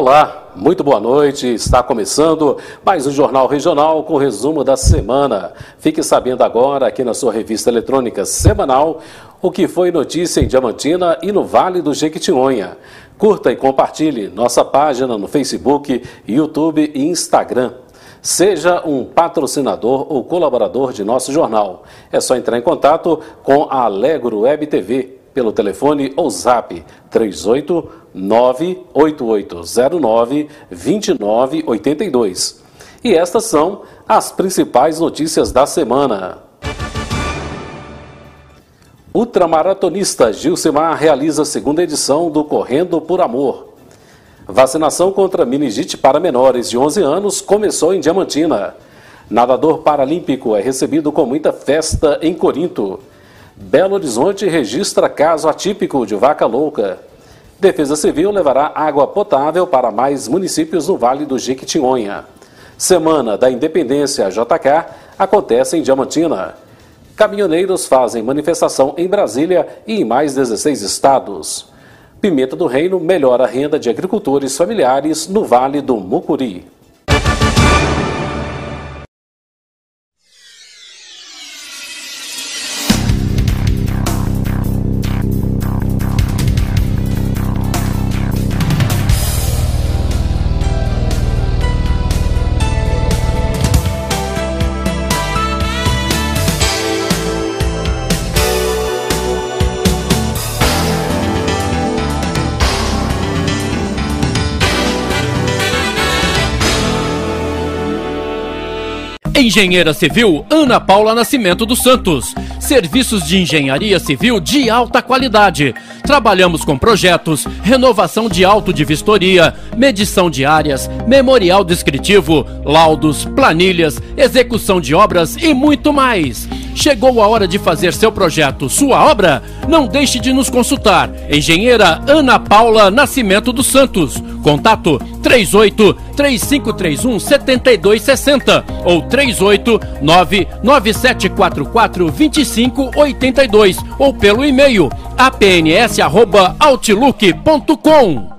Olá, muito boa noite. Está começando mais um Jornal Regional com resumo da semana. Fique sabendo agora, aqui na sua revista eletrônica semanal, o que foi notícia em Diamantina e no Vale do Jequitinhonha. Curta e compartilhe nossa página no Facebook, YouTube e Instagram. Seja um patrocinador ou colaborador de nosso jornal. É só entrar em contato com a Alegro Web TV pelo telefone ou zap 38 98809 2982. E estas são as principais notícias da semana. Ultramaratonista Gilcimar realiza a segunda edição do Correndo por Amor. Vacinação contra meningite para menores de 11 anos começou em Diamantina. Nadador paralímpico é recebido com muita festa em Corinto. Belo Horizonte registra caso atípico de vaca louca. Defesa Civil levará água potável para mais municípios no Vale do Jequitinhonha. Semana da Independência JK acontece em Diamantina. Caminhoneiros fazem manifestação em Brasília e em mais 16 estados. Pimenta do Reino melhora a renda de agricultores familiares no Vale do Mucuri. Engenheira Civil Ana Paula Nascimento dos Santos. Serviços de engenharia civil de alta qualidade. Trabalhamos com projetos, renovação de auto de vistoria, medição de áreas, memorial descritivo, laudos, planilhas, execução de obras e muito mais. Chegou a hora de fazer seu projeto, sua obra? Não deixe de nos consultar. Engenheira Ana Paula Nascimento dos Santos. Contato 38 3531 7260 ou 38 99744 2582 ou pelo e-mail apns@outlook.com.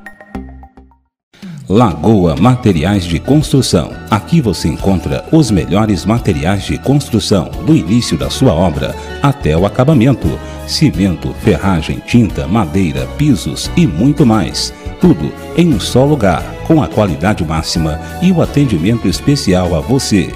Lagoa Materiais de Construção. Aqui você encontra os melhores materiais de construção, do início da sua obra até o acabamento: cimento, ferragem, tinta, madeira, pisos e muito mais. Tudo em um só lugar, com a qualidade máxima e o atendimento especial a você.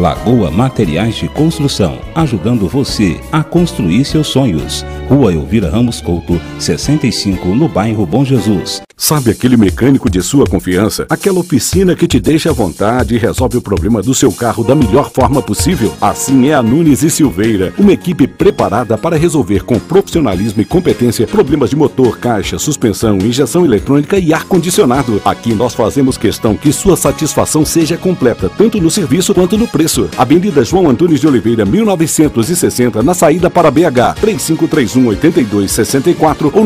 Lagoa Materiais de Construção, ajudando você a construir seus sonhos. Rua Elvira Ramos Couto, 65, no bairro Bom Jesus. Sabe aquele mecânico de sua confiança? Aquela oficina que te deixa à vontade e resolve o problema do seu carro da melhor forma possível? Assim é a Nunes e Silveira, uma equipe preparada para resolver com profissionalismo e competência problemas de motor, caixa, suspensão, injeção eletrônica e ar-condicionado. Aqui nós fazemos questão que sua satisfação seja completa, tanto no serviço quanto no preço. Avenida João Antunes de Oliveira, 1960, na saída para BH, 3531 8264 ou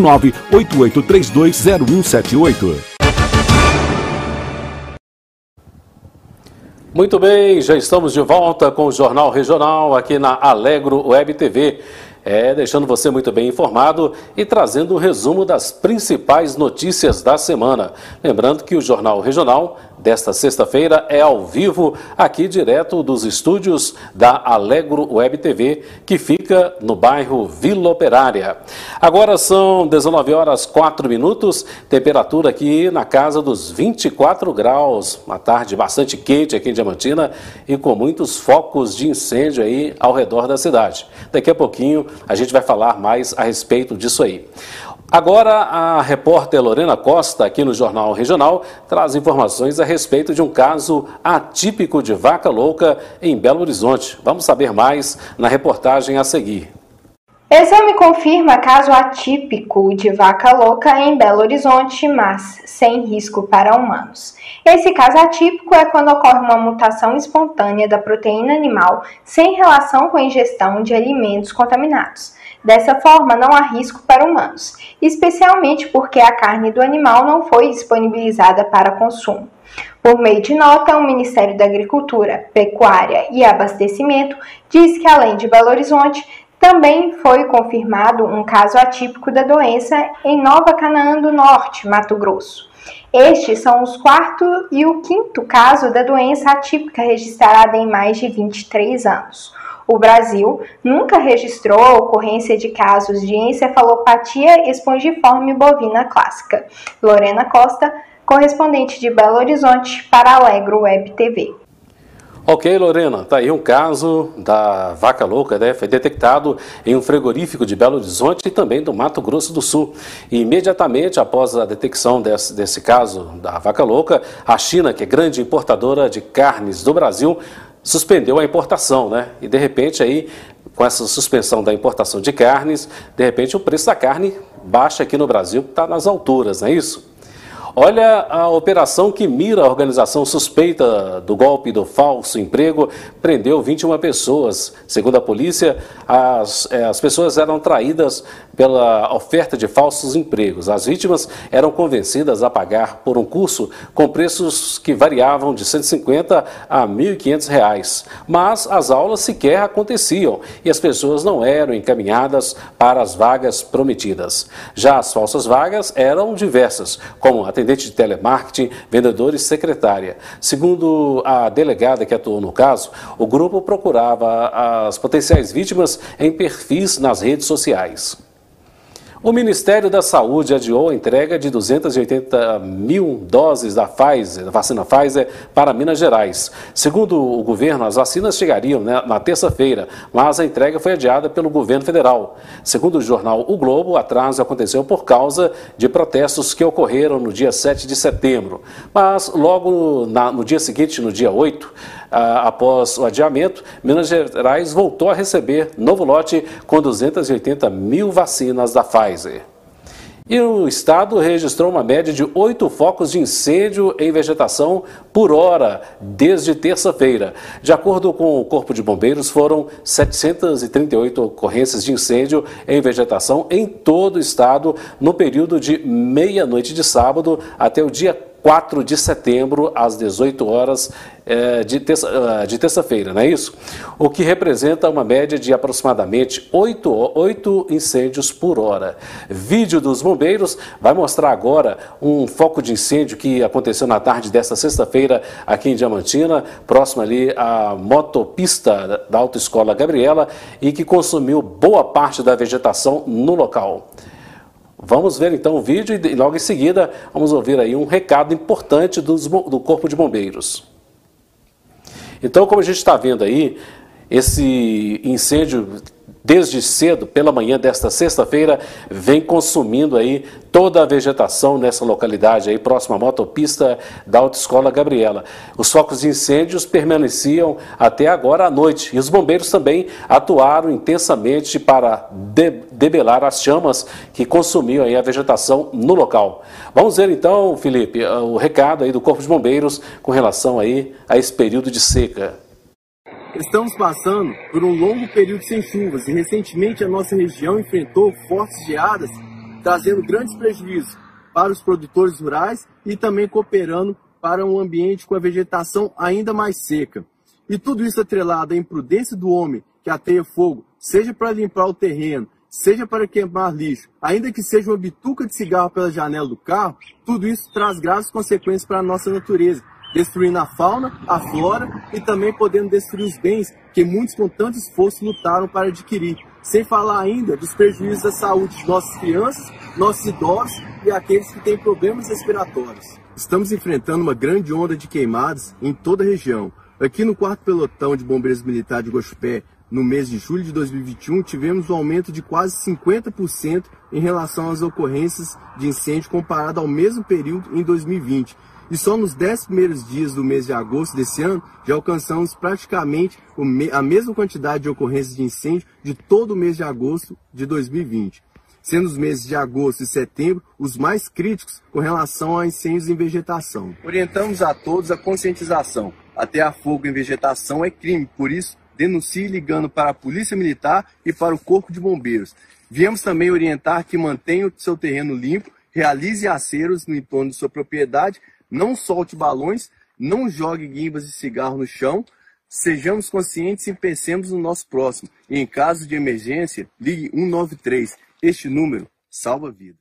988320177. Muito bem, já estamos de volta com o Jornal Regional aqui na Alegro Web TV. É, deixando você muito bem informado e trazendo um resumo das principais notícias da semana. Lembrando que o Jornal Regional desta sexta-feira é ao vivo, aqui direto dos estúdios da Alegro Web TV, que fica no bairro Vila Operária. Agora são 19 horas 4 minutos, temperatura aqui na casa dos 24 graus, uma tarde bastante quente aqui em Diamantina e com muitos focos de incêndio aí ao redor da cidade. Daqui a pouquinho a gente vai falar mais a respeito disso aí. Agora, a repórter Lorena Costa, aqui no Jornal Regional, traz informações a respeito de um caso atípico de vaca louca em Belo Horizonte. Vamos saber mais na reportagem a seguir. Exame confirma caso atípico de vaca louca em Belo Horizonte, mas sem risco para humanos. Esse caso atípico é quando ocorre uma mutação espontânea da proteína animal sem relação com a ingestão de alimentos contaminados. Dessa forma, não há risco para humanos, especialmente porque a carne do animal não foi disponibilizada para consumo. Por meio de nota, o Ministério da Agricultura, Pecuária e Abastecimento diz que, além de Belo Horizonte, também foi confirmado um caso atípico da doença em Nova Canaã do Norte, Mato Grosso. Estes são os quarto e o quinto caso da doença atípica registrada em mais de 23 anos. O Brasil nunca registrou a ocorrência de casos de encefalopatia espongiforme bovina clássica. Lorena Costa, correspondente de Belo Horizonte para Alegro Web TV. Ok, Lorena, tá aí um caso da vaca louca, né? Foi detectado em um frigorífico de Belo Horizonte e também do Mato Grosso do Sul. E imediatamente após a detecção desse, desse caso da vaca louca, a China, que é grande importadora de carnes do Brasil, suspendeu a importação, né? E de repente aí, com essa suspensão da importação de carnes, de repente o preço da carne baixa aqui no Brasil, está nas alturas, não é isso? Olha a operação que mira a organização suspeita do golpe do falso emprego, prendeu 21 pessoas. Segundo a polícia, as, é, as pessoas eram traídas pela oferta de falsos empregos. As vítimas eram convencidas a pagar por um curso com preços que variavam de 150 a 1.500 reais. Mas as aulas sequer aconteciam e as pessoas não eram encaminhadas para as vagas prometidas. Já as falsas vagas eram diversas, como atendente de telemarketing, vendedor e secretária. Segundo a delegada que atuou no caso, o grupo procurava as potenciais vítimas em perfis nas redes sociais. O Ministério da Saúde adiou a entrega de 280 mil doses da Pfizer, vacina Pfizer para Minas Gerais. Segundo o governo, as vacinas chegariam né, na terça-feira, mas a entrega foi adiada pelo governo federal. Segundo o jornal O Globo, o atraso aconteceu por causa de protestos que ocorreram no dia 7 de setembro. Mas logo na, no dia seguinte, no dia 8, ah, após o adiamento, Minas Gerais voltou a receber novo lote com 280 mil vacinas da Pfizer. E o estado registrou uma média de oito focos de incêndio em vegetação por hora desde terça-feira. De acordo com o Corpo de Bombeiros, foram 738 ocorrências de incêndio em vegetação em todo o estado no período de meia-noite de sábado até o dia 4 de setembro, às 18 horas é, de terça-feira, de terça não é isso? O que representa uma média de aproximadamente 8, 8 incêndios por hora. Vídeo dos bombeiros vai mostrar agora um foco de incêndio que aconteceu na tarde desta sexta-feira aqui em Diamantina, próximo ali à motopista da Autoescola Gabriela e que consumiu boa parte da vegetação no local. Vamos ver então o vídeo e logo em seguida vamos ouvir aí um recado importante dos, do Corpo de Bombeiros. Então, como a gente está vendo aí, esse incêndio desde cedo, pela manhã desta sexta-feira, vem consumindo aí toda a vegetação nessa localidade aí próxima à motopista da Autoescola Gabriela. Os focos de incêndios permaneciam até agora à noite e os bombeiros também atuaram intensamente para de debelar as chamas que consumiam aí a vegetação no local. Vamos ver então, Felipe, o recado aí do Corpo de Bombeiros com relação aí a esse período de seca. Estamos passando por um longo período sem chuvas e recentemente a nossa região enfrentou fortes geadas, trazendo grandes prejuízos para os produtores rurais e também cooperando para um ambiente com a vegetação ainda mais seca. E tudo isso atrelado à imprudência do homem que ateia fogo, seja para limpar o terreno, seja para queimar lixo, ainda que seja uma bituca de cigarro pela janela do carro, tudo isso traz graves consequências para a nossa natureza destruindo a fauna, a flora e também podendo destruir os bens que muitos com tanto esforço lutaram para adquirir. Sem falar ainda dos prejuízos à saúde de nossas crianças, nossos idosos e aqueles que têm problemas respiratórios. Estamos enfrentando uma grande onda de queimadas em toda a região. Aqui no quarto pelotão de bombeiros militares de Gochupé, no mês de julho de 2021, tivemos um aumento de quase 50% em relação às ocorrências de incêndio comparado ao mesmo período em 2020. E só nos 10 primeiros dias do mês de agosto desse ano já alcançamos praticamente a mesma quantidade de ocorrências de incêndio de todo o mês de agosto de 2020, sendo os meses de agosto e setembro os mais críticos com relação a incêndios em vegetação. Orientamos a todos a conscientização. Até a fogo em vegetação é crime, por isso denuncie ligando para a Polícia Militar e para o Corpo de Bombeiros. Viemos também orientar que mantenha o seu terreno limpo, realize aceros no entorno de sua propriedade, não solte balões, não jogue guimbas de cigarro no chão. Sejamos conscientes e pensemos no nosso próximo. E em caso de emergência, ligue 193. Este número salva vidas.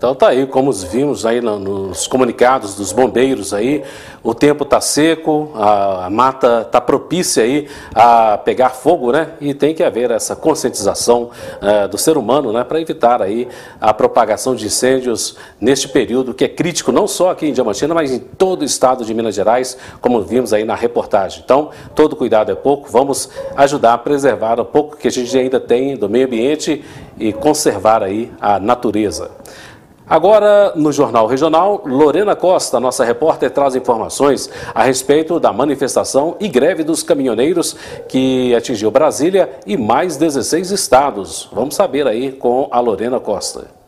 Então tá aí, como vimos aí nos comunicados dos bombeiros aí, o tempo tá seco, a, a mata tá propícia aí a pegar fogo, né? E tem que haver essa conscientização uh, do ser humano, né? Para evitar aí a propagação de incêndios neste período que é crítico não só aqui em Diamantina, mas em todo o estado de Minas Gerais, como vimos aí na reportagem. Então, todo cuidado é pouco, vamos ajudar a preservar o pouco que a gente ainda tem do meio ambiente e conservar aí a natureza. Agora, no Jornal Regional, Lorena Costa, nossa repórter, traz informações a respeito da manifestação e greve dos caminhoneiros que atingiu Brasília e mais 16 estados. Vamos saber aí com a Lorena Costa.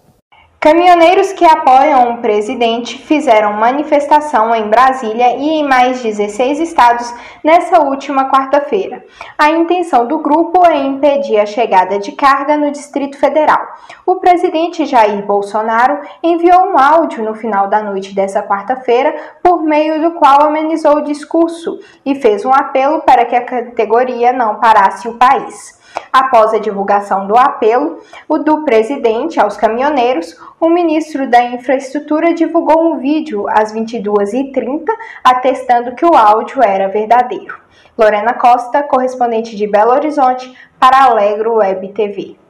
Caminhoneiros que apoiam o presidente fizeram manifestação em Brasília e em mais 16 estados nessa última quarta-feira. A intenção do grupo é impedir a chegada de carga no Distrito Federal. O presidente Jair Bolsonaro enviou um áudio no final da noite dessa quarta-feira, por meio do qual amenizou o discurso e fez um apelo para que a categoria não parasse o país. Após a divulgação do apelo o do presidente aos caminhoneiros, o ministro da Infraestrutura divulgou um vídeo às 22h30 atestando que o áudio era verdadeiro. Lorena Costa, correspondente de Belo Horizonte, para Alegro Web TV.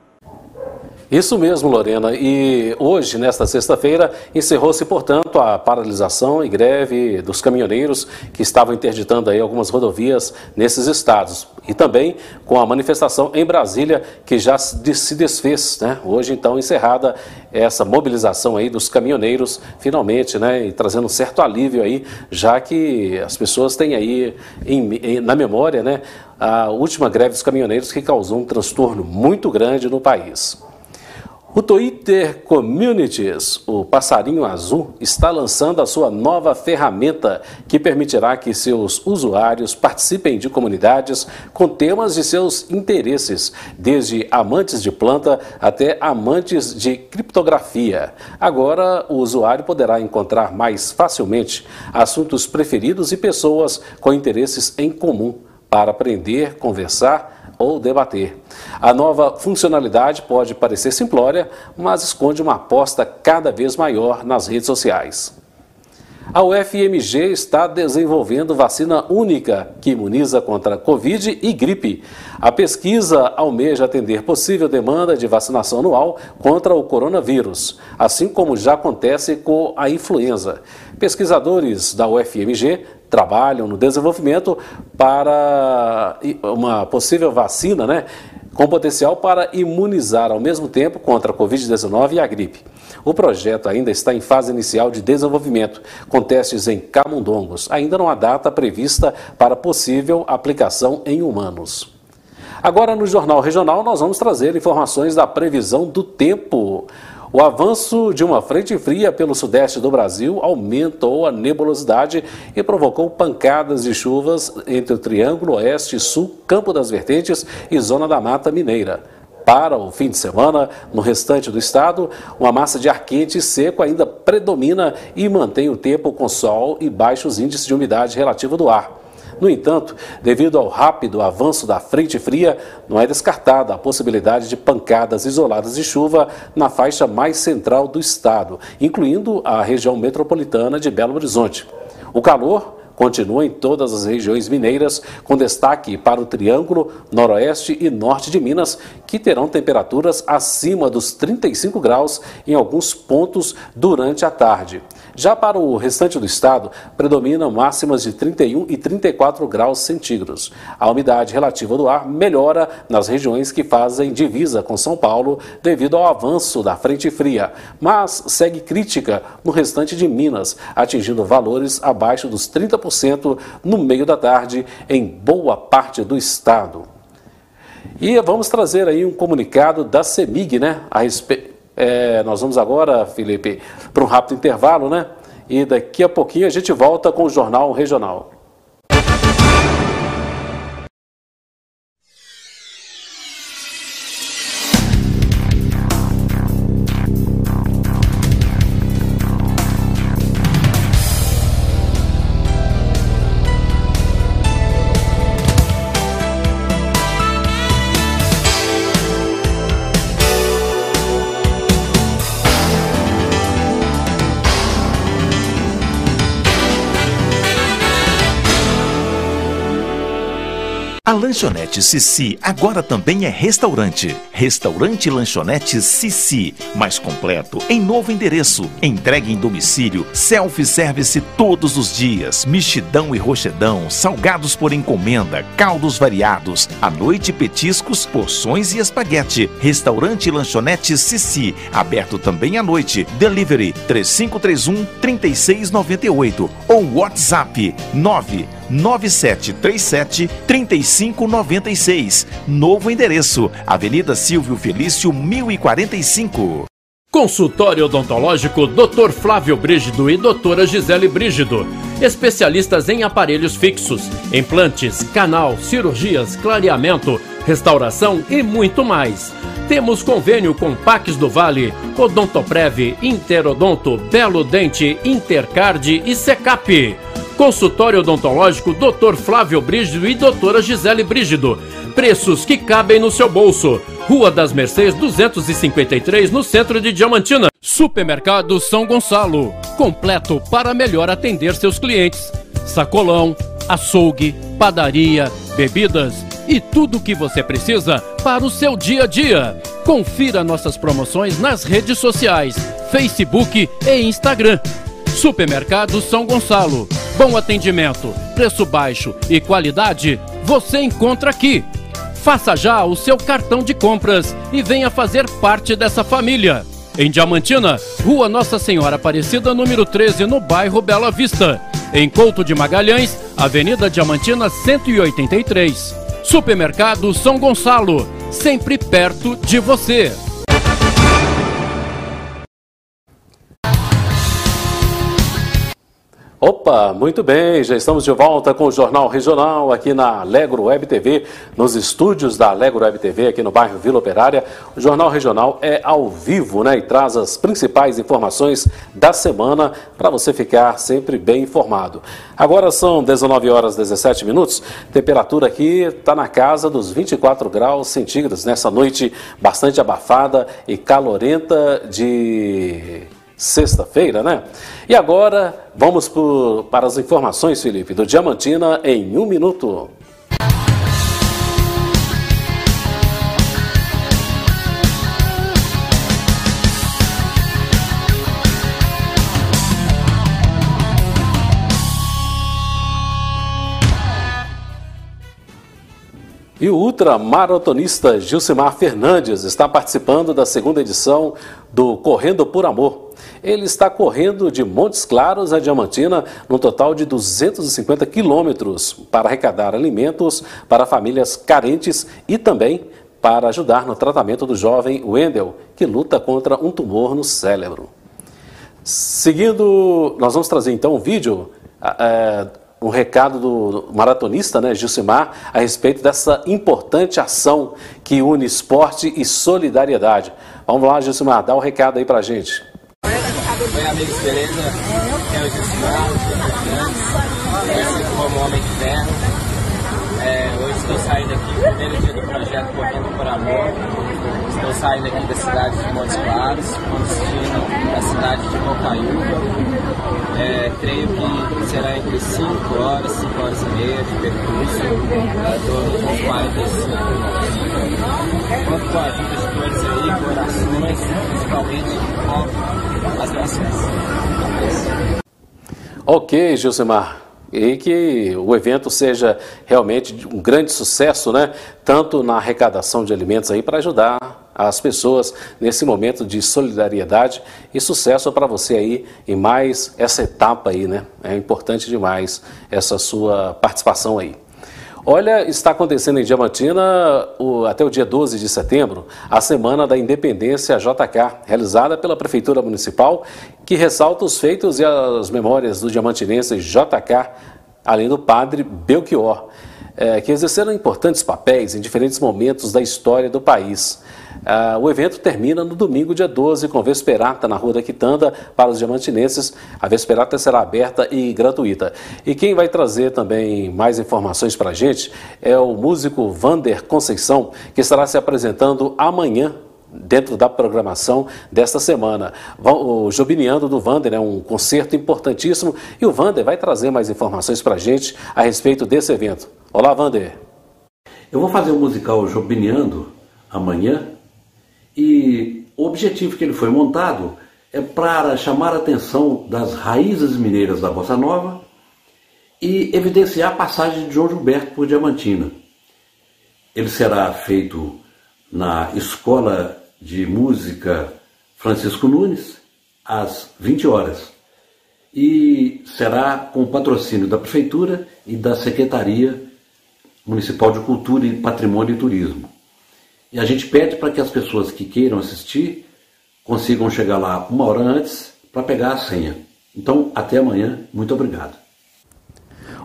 Isso mesmo, Lorena. E hoje, nesta sexta-feira, encerrou-se, portanto, a paralisação e greve dos caminhoneiros que estavam interditando aí algumas rodovias nesses estados. E também com a manifestação em Brasília, que já se desfez, né? Hoje, então, encerrada essa mobilização aí dos caminhoneiros, finalmente, né? E trazendo um certo alívio aí, já que as pessoas têm aí em, em, na memória, né? A última greve dos caminhoneiros que causou um transtorno muito grande no país. O Twitter Communities, o passarinho azul, está lançando a sua nova ferramenta que permitirá que seus usuários participem de comunidades com temas de seus interesses, desde amantes de planta até amantes de criptografia. Agora, o usuário poderá encontrar mais facilmente assuntos preferidos e pessoas com interesses em comum para aprender, conversar ou debater. A nova funcionalidade pode parecer simplória, mas esconde uma aposta cada vez maior nas redes sociais. A UFMG está desenvolvendo vacina única que imuniza contra Covid e gripe. A pesquisa almeja atender possível demanda de vacinação anual contra o coronavírus, assim como já acontece com a influenza. Pesquisadores da UFMG trabalham no desenvolvimento para uma possível vacina, né? Com potencial para imunizar ao mesmo tempo contra a Covid-19 e a gripe. O projeto ainda está em fase inicial de desenvolvimento, com testes em camundongos. Ainda não há data prevista para possível aplicação em humanos. Agora, no Jornal Regional, nós vamos trazer informações da previsão do tempo. O avanço de uma frente fria pelo sudeste do Brasil aumentou a nebulosidade e provocou pancadas de chuvas entre o Triângulo Oeste Sul, Campo das Vertentes e Zona da Mata Mineira. Para o fim de semana, no restante do estado, uma massa de ar quente e seco ainda predomina e mantém o tempo com sol e baixos índices de umidade relativa do ar. No entanto, devido ao rápido avanço da frente fria, não é descartada a possibilidade de pancadas isoladas de chuva na faixa mais central do estado, incluindo a região metropolitana de Belo Horizonte. O calor continua em todas as regiões mineiras, com destaque para o Triângulo, Noroeste e Norte de Minas, que terão temperaturas acima dos 35 graus em alguns pontos durante a tarde. Já para o restante do estado, predominam máximas de 31 e 34 graus centígrados. A umidade relativa do ar melhora nas regiões que fazem divisa com São Paulo devido ao avanço da frente fria, mas segue crítica no restante de Minas, atingindo valores abaixo dos 30% no meio da tarde em boa parte do estado. E vamos trazer aí um comunicado da CEMIG, né, a respeito é, nós vamos agora, Felipe, para um rápido intervalo, né? E daqui a pouquinho a gente volta com o Jornal Regional. Lanchonete Sissi agora também é restaurante. Restaurante Lanchonete Sissi, mais completo, em novo endereço. Entregue em domicílio, self-service todos os dias, mexidão e rochedão, salgados por encomenda, caldos variados, à noite petiscos, porções e espaguete. Restaurante Lanchonete Sissi, aberto também à noite. Delivery 3531 3698 ou WhatsApp 9 9737 3596. Novo endereço: Avenida Silvio Felício 1045. Consultório odontológico Dr. Flávio Brígido e Doutora Gisele Brígido. Especialistas em aparelhos fixos, implantes, canal, cirurgias, clareamento, restauração e muito mais. Temos convênio com Pax do Vale, Odontoprev, Interodonto, Belo Dente, Intercard e Secap. Consultório odontológico Dr. Flávio Brígido e Doutora Gisele Brígido. Preços que cabem no seu bolso. Rua das Mercês 253, no centro de Diamantina. Supermercado São Gonçalo. Completo para melhor atender seus clientes. Sacolão, açougue, padaria, bebidas e tudo o que você precisa para o seu dia a dia. Confira nossas promoções nas redes sociais, Facebook e Instagram. Supermercado São Gonçalo. Bom atendimento, preço baixo e qualidade você encontra aqui. Faça já o seu cartão de compras e venha fazer parte dessa família. Em Diamantina, Rua Nossa Senhora Aparecida, número 13, no bairro Bela Vista. Em Couto de Magalhães, Avenida Diamantina 183. Supermercado São Gonçalo, sempre perto de você. Opa, muito bem, já estamos de volta com o Jornal Regional aqui na Alegro Web TV, nos estúdios da Alegro Web TV aqui no bairro Vila Operária. O Jornal Regional é ao vivo, né, e traz as principais informações da semana para você ficar sempre bem informado. Agora são 19 horas 17 minutos, temperatura aqui está na casa dos 24 graus centígrados nessa noite bastante abafada e calorenta de sexta-feira, né? E agora vamos por, para as informações, Felipe, do Diamantina em um minuto. E o ultramaratonista Gilcimar Fernandes está participando da segunda edição do Correndo por Amor. Ele está correndo de Montes Claros a Diamantina, num total de 250 quilômetros, para arrecadar alimentos para famílias carentes e também para ajudar no tratamento do jovem Wendel, que luta contra um tumor no cérebro. Seguindo, nós vamos trazer então um vídeo, é, um recado do maratonista, né, Gilcimar, a respeito dessa importante ação que une esporte e solidariedade. Vamos lá, Gilcimar, dá um recado aí pra gente. Oi, amigos, beleza? Aqui é o Gilcimar, conhecido como Homem de Ferro. É, hoje estou saindo aqui, primeiro dia do projeto Correndo por Amor. Estou saindo aqui da cidade de Montes Claros, destino da cidade de Bocaiúva. É, creio que será entre 5 horas, 5 horas e meia de percurso, em torno de 45 minutos. Conto com a ajuda de todos aí, com orações, principalmente com as doações. Ok, Gilcimar e que o evento seja realmente um grande sucesso, né? Tanto na arrecadação de alimentos aí para ajudar as pessoas nesse momento de solidariedade e sucesso para você aí em mais essa etapa aí, né? É importante demais essa sua participação aí. Olha, está acontecendo em Diamantina o, até o dia 12 de setembro a Semana da Independência JK, realizada pela Prefeitura Municipal, que ressalta os feitos e as memórias do diamantinense JK, além do padre Belchior, é, que exerceram importantes papéis em diferentes momentos da história do país. Uh, o evento termina no domingo, dia 12, com Vesperata na Rua da Quitanda para os diamantinenses. A Vesperata será aberta e gratuita. E quem vai trazer também mais informações para a gente é o músico Vander Conceição, que estará se apresentando amanhã dentro da programação desta semana. O Jubineando do Vander é um concerto importantíssimo e o Vander vai trazer mais informações para a gente a respeito desse evento. Olá, Vander. Eu vou fazer o um musical Jobiniando amanhã e o objetivo que ele foi montado é para chamar a atenção das raízes mineiras da Bossa Nova e evidenciar a passagem de João Gilberto por Diamantina. Ele será feito na Escola de Música Francisco Nunes, às 20 horas. E será com patrocínio da Prefeitura e da Secretaria Municipal de Cultura e Patrimônio e Turismo. E a gente pede para que as pessoas que queiram assistir consigam chegar lá uma hora antes para pegar a senha. Então, até amanhã. Muito obrigado.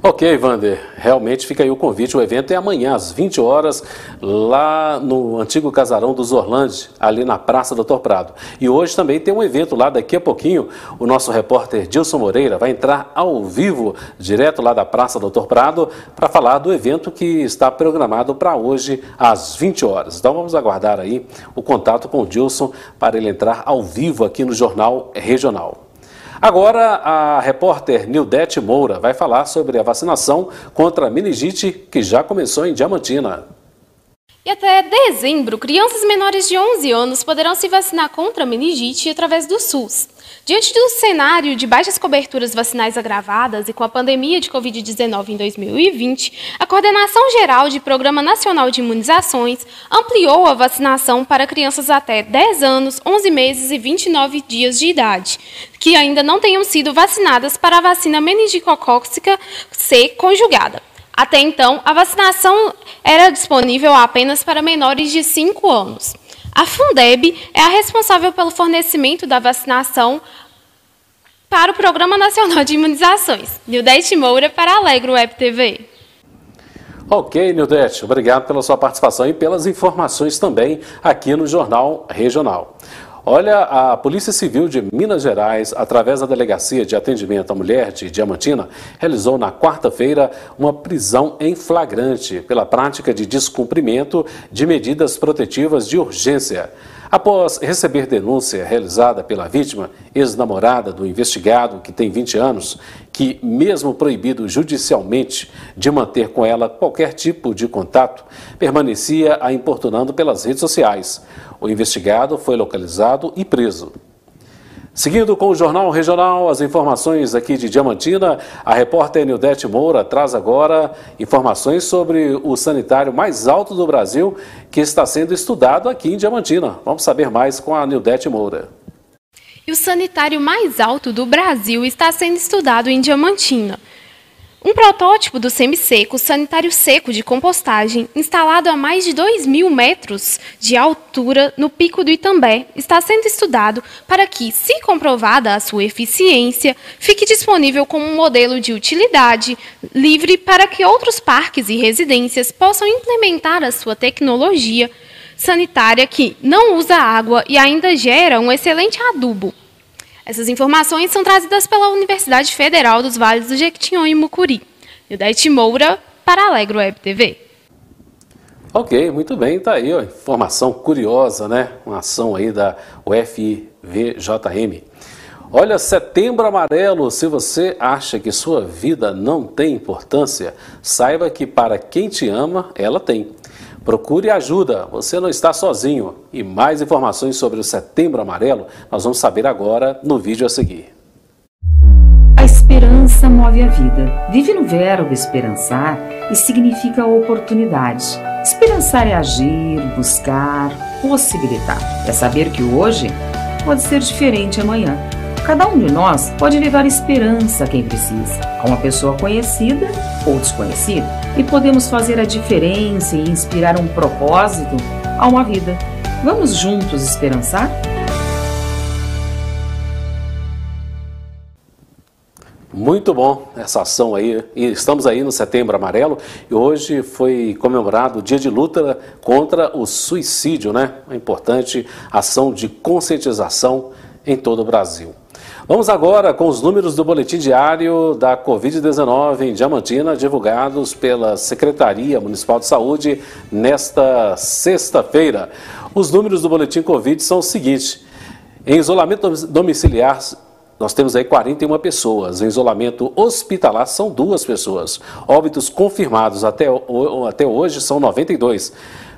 Ok, Vander, realmente fica aí o convite. O evento é amanhã, às 20 horas, lá no antigo casarão dos Orlando, ali na Praça Doutor Prado. E hoje também tem um evento lá, daqui a pouquinho, o nosso repórter Dilson Moreira vai entrar ao vivo, direto lá da Praça Doutor Prado, para falar do evento que está programado para hoje, às 20 horas. Então vamos aguardar aí o contato com o Dilson para ele entrar ao vivo aqui no Jornal Regional. Agora, a repórter Nildete Moura vai falar sobre a vacinação contra a meningite que já começou em Diamantina. E até dezembro, crianças menores de 11 anos poderão se vacinar contra a meningite através do SUS. Diante do cenário de baixas coberturas vacinais agravadas e com a pandemia de Covid-19 em 2020, a Coordenação Geral de Programa Nacional de Imunizações ampliou a vacinação para crianças até 10 anos, 11 meses e 29 dias de idade, que ainda não tenham sido vacinadas para a vacina meningocócica C conjugada. Até então, a vacinação era disponível apenas para menores de 5 anos. A Fundeb é a responsável pelo fornecimento da vacinação para o Programa Nacional de Imunizações. Nildete Moura para Alegro Web TV. Ok, Nildete, obrigado pela sua participação e pelas informações também aqui no Jornal Regional. Olha, a Polícia Civil de Minas Gerais, através da Delegacia de Atendimento à Mulher de Diamantina, realizou na quarta-feira uma prisão em flagrante pela prática de descumprimento de medidas protetivas de urgência. Após receber denúncia realizada pela vítima, ex-namorada do investigado, que tem 20 anos, que, mesmo proibido judicialmente de manter com ela qualquer tipo de contato, permanecia a importunando pelas redes sociais. O investigado foi localizado e preso. Seguindo com o Jornal Regional, as informações aqui de Diamantina, a repórter Nildete Moura traz agora informações sobre o sanitário mais alto do Brasil que está sendo estudado aqui em Diamantina. Vamos saber mais com a Nildete Moura. E o sanitário mais alto do Brasil está sendo estudado em Diamantina. Um protótipo do semiseco sanitário seco de compostagem, instalado a mais de 2 mil metros de altura no Pico do Itambé, está sendo estudado para que, se comprovada a sua eficiência, fique disponível como um modelo de utilidade livre para que outros parques e residências possam implementar a sua tecnologia sanitária que não usa água e ainda gera um excelente adubo essas informações são trazidas pela Universidade Federal dos Vales do Jequitinhonha e Mucuri. Nildete Moura, para Alegro Web TV. Ok, muito bem, tá aí, ó, informação curiosa, né? Uma ação aí da UFVJM. Olha, setembro amarelo, se você acha que sua vida não tem importância, saiba que para quem te ama, ela tem. Procure ajuda, você não está sozinho. E mais informações sobre o Setembro Amarelo nós vamos saber agora no vídeo a seguir. A esperança move a vida. Vive no verbo esperançar e significa oportunidade. Esperançar é agir, buscar, possibilitar. É saber que hoje pode ser diferente amanhã Cada um de nós pode levar esperança a quem precisa, a uma pessoa conhecida ou desconhecida, e podemos fazer a diferença e inspirar um propósito a uma vida. Vamos juntos esperançar? Muito bom essa ação aí. Estamos aí no Setembro Amarelo e hoje foi comemorado o dia de luta contra o suicídio, né? Uma importante ação de conscientização em todo o Brasil. Vamos agora com os números do boletim diário da Covid-19 em Diamantina, divulgados pela Secretaria Municipal de Saúde nesta sexta-feira. Os números do boletim Covid são os seguintes: em isolamento domiciliar, nós temos aí 41 pessoas. Em isolamento hospitalar são duas pessoas. Óbitos confirmados até, até hoje são 92.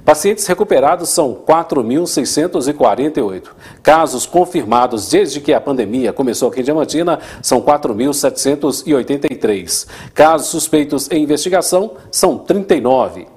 Pacientes recuperados são 4.648. Casos confirmados desde que a pandemia começou aqui em Diamantina são 4.783. Casos suspeitos em investigação são 39.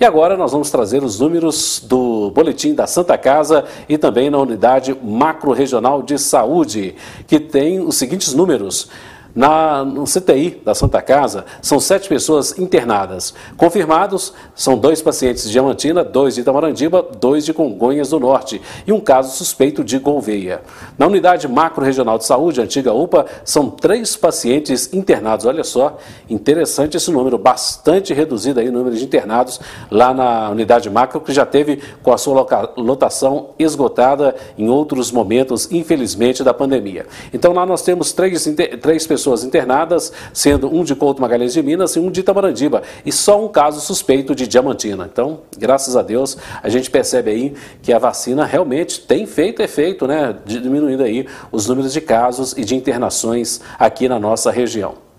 E agora nós vamos trazer os números do boletim da Santa Casa e também na unidade macro-regional de saúde, que tem os seguintes números. Na, no CTI da Santa Casa, são sete pessoas internadas. Confirmados, são dois pacientes de Diamantina, dois de Itamarandiba, dois de Congonhas do Norte e um caso suspeito de Gouveia. Na unidade macro-regional de saúde, antiga UPA, são três pacientes internados. Olha só, interessante esse número, bastante reduzido aí o número de internados lá na unidade macro, que já teve com a sua lotação esgotada em outros momentos, infelizmente, da pandemia. Então lá nós temos três, três pessoas pessoas internadas, sendo um de Couto Magalhães de Minas e um de Itabarandiba, e só um caso suspeito de Diamantina. Então, graças a Deus, a gente percebe aí que a vacina realmente tem feito efeito, né, diminuindo aí os números de casos e de internações aqui na nossa região.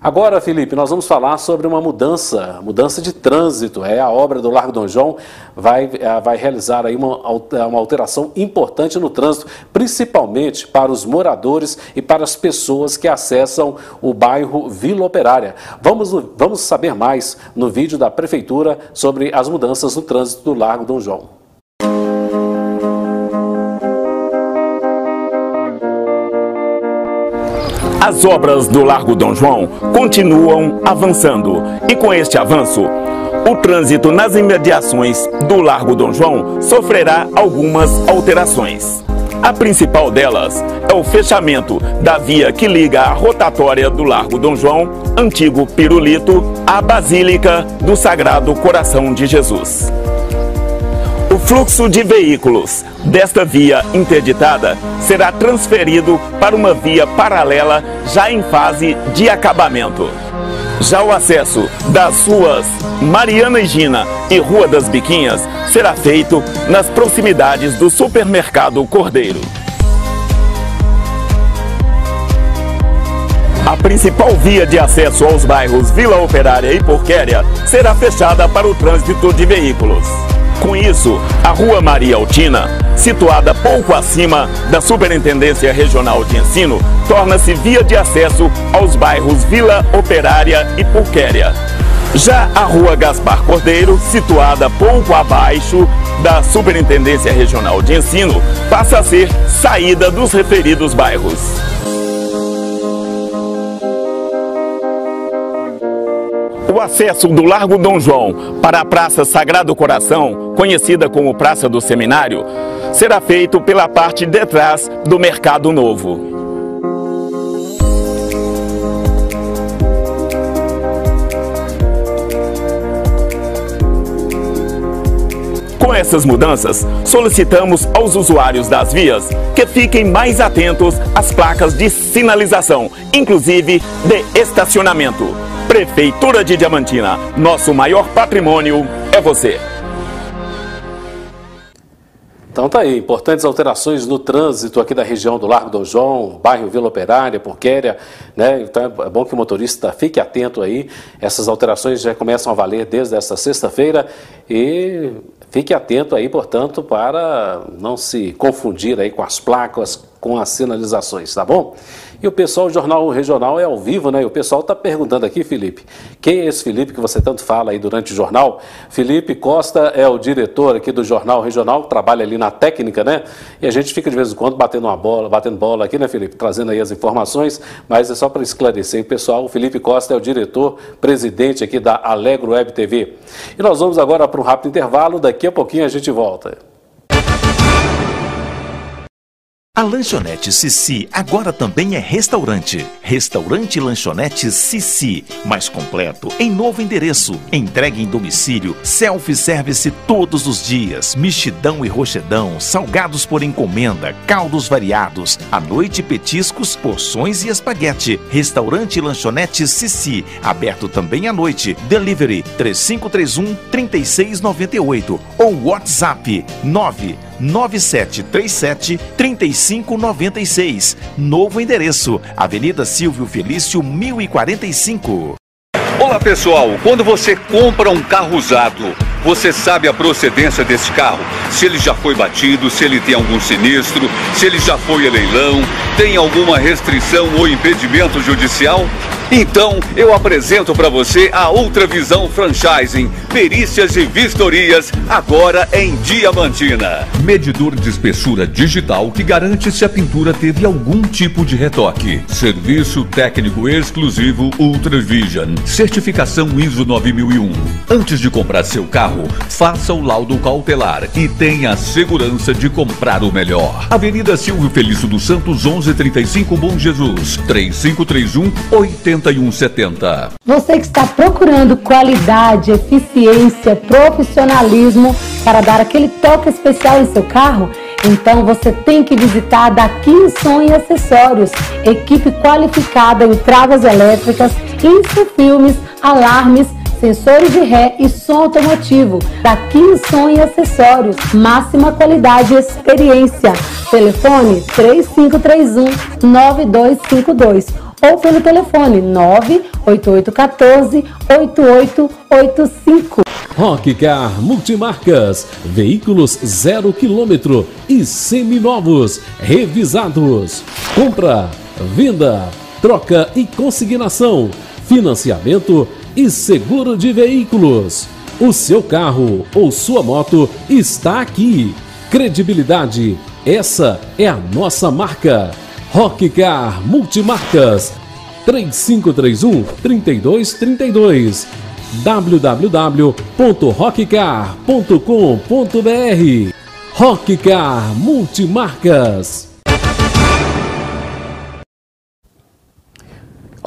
Agora, Felipe, nós vamos falar sobre uma mudança, mudança de trânsito. É a obra do Largo Dom João vai, eh, vai realizar aí uma, uma alteração importante no trânsito, principalmente para os moradores e para as pessoas que acessam o bairro Vila Operária. Vamos, vamos saber mais no vídeo da Prefeitura sobre as mudanças no trânsito do Largo Dom João. As obras do Largo Dom João continuam avançando e com este avanço, o trânsito nas imediações do Largo Dom João sofrerá algumas alterações. A principal delas é o fechamento da via que liga a rotatória do Largo Dom João, antigo Pirulito, à Basílica do Sagrado Coração de Jesus. O fluxo de veículos desta via interditada será transferido para uma via paralela já em fase de acabamento. Já o acesso das ruas Mariana Gina e Rua das Biquinhas será feito nas proximidades do supermercado Cordeiro. A principal via de acesso aos bairros Vila Operária e Porquéria será fechada para o trânsito de veículos. Com isso, a Rua Maria Altina, situada pouco acima da Superintendência Regional de Ensino, torna-se via de acesso aos bairros Vila Operária e Pulquéria. Já a Rua Gaspar Cordeiro, situada pouco abaixo da Superintendência Regional de Ensino, passa a ser saída dos referidos bairros. Acesso do Largo Dom João para a Praça Sagrado Coração, conhecida como Praça do Seminário, será feito pela parte de trás do Mercado Novo. Com essas mudanças, solicitamos aos usuários das vias que fiquem mais atentos às placas de sinalização, inclusive de estacionamento Prefeitura de Diamantina, nosso maior patrimônio é você. Então tá aí, importantes alterações no trânsito aqui da região do Largo do João, bairro Vila Operária, Porquéria, né? Então é bom que o motorista fique atento aí. Essas alterações já começam a valer desde esta sexta-feira e fique atento aí, portanto, para não se confundir aí com as placas, com as sinalizações, tá bom? E o pessoal, o Jornal Regional é ao vivo, né? E o pessoal está perguntando aqui, Felipe, quem é esse Felipe que você tanto fala aí durante o jornal? Felipe Costa é o diretor aqui do Jornal Regional, trabalha ali na técnica, né? E a gente fica de vez em quando batendo uma bola, batendo bola aqui, né, Felipe? Trazendo aí as informações, mas é só para esclarecer, pessoal, o Felipe Costa é o diretor, presidente aqui da Alegro Web TV. E nós vamos agora para um rápido intervalo, daqui a pouquinho a gente volta. A lanchonete Sissi agora também é restaurante. Restaurante Lanchonete Sissi, mais completo, em novo endereço. Entregue em domicílio, self-service todos os dias, mexidão e rochedão, salgados por encomenda, caldos variados, à noite petiscos, porções e espaguete. Restaurante Lanchonete Sissi, aberto também à noite. Delivery 3531 3698 ou WhatsApp 9 9737 3596. Novo endereço: Avenida Silvio Felício 1045. Olá pessoal, quando você compra um carro usado, você sabe a procedência desse carro? Se ele já foi batido, se ele tem algum sinistro, se ele já foi a leilão, tem alguma restrição ou impedimento judicial? Então, eu apresento para você a Outra Visão Franchising, perícias e vistorias, agora em Diamantina. Medidor de espessura digital que garante se a pintura teve algum tipo de retoque. Serviço técnico exclusivo Ultravision. Certificação ISO 9001. Antes de comprar seu carro, faça o laudo cautelar e tenha a segurança de comprar o melhor. Avenida Silvio Felício dos Santos, 1135 Bom Jesus, 3531 8170. Você que está procurando qualidade, eficiência, profissionalismo para dar aquele toque especial em seu carro, então você tem que visitar a Daqui Som e Acessórios, equipe qualificada em travas elétricas, infofilmes, alarmes, sensores de ré e som automotivo. Daqui Som e Acessórios, máxima qualidade e experiência. Telefone 3531 9252 ou pelo telefone 98814 8885. Rockcar Multimarcas, veículos zero quilômetro e seminovos, revisados. Compra, venda, troca e consignação, financiamento e seguro de veículos. O seu carro ou sua moto está aqui. Credibilidade, essa é a nossa marca. Rockcar Multimarcas 3531 3232 www.rockcar.com.br Rockcar Multimarcas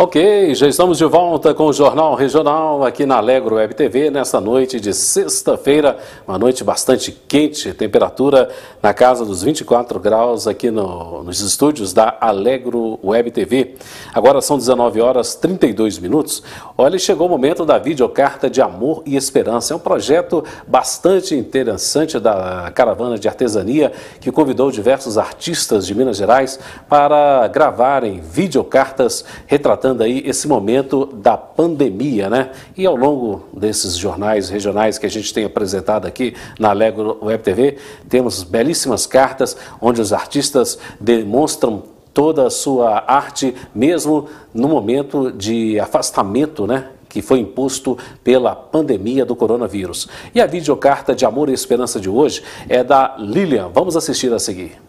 Ok, já estamos de volta com o Jornal Regional aqui na Alegro Web TV nesta noite de sexta-feira, uma noite bastante quente, temperatura na casa dos 24 graus aqui no, nos estúdios da Alegro Web TV. Agora são 19 horas 32 minutos. Olha, chegou o momento da videocarta de amor e esperança. É um projeto bastante interessante da Caravana de Artesania que convidou diversos artistas de Minas Gerais para gravarem videocartas retratando aí esse momento da pandemia, né? E ao longo desses jornais regionais que a gente tem apresentado aqui na Alegro Web TV, temos belíssimas cartas onde os artistas demonstram toda a sua arte, mesmo no momento de afastamento, né? que foi imposto pela pandemia do coronavírus. E a videocarta de amor e esperança de hoje é da Lilian. Vamos assistir a seguir.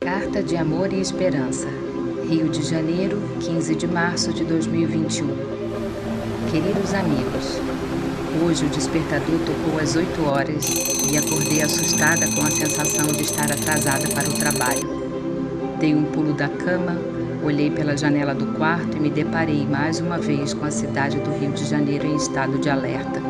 Carta de amor e esperança. Rio de Janeiro, 15 de março de 2021. Queridos amigos, hoje o despertador tocou às 8 horas e acordei assustada com a sensação de estar atrasada para o trabalho. Dei um pulo da cama, olhei pela janela do quarto e me deparei mais uma vez com a cidade do Rio de Janeiro em estado de alerta.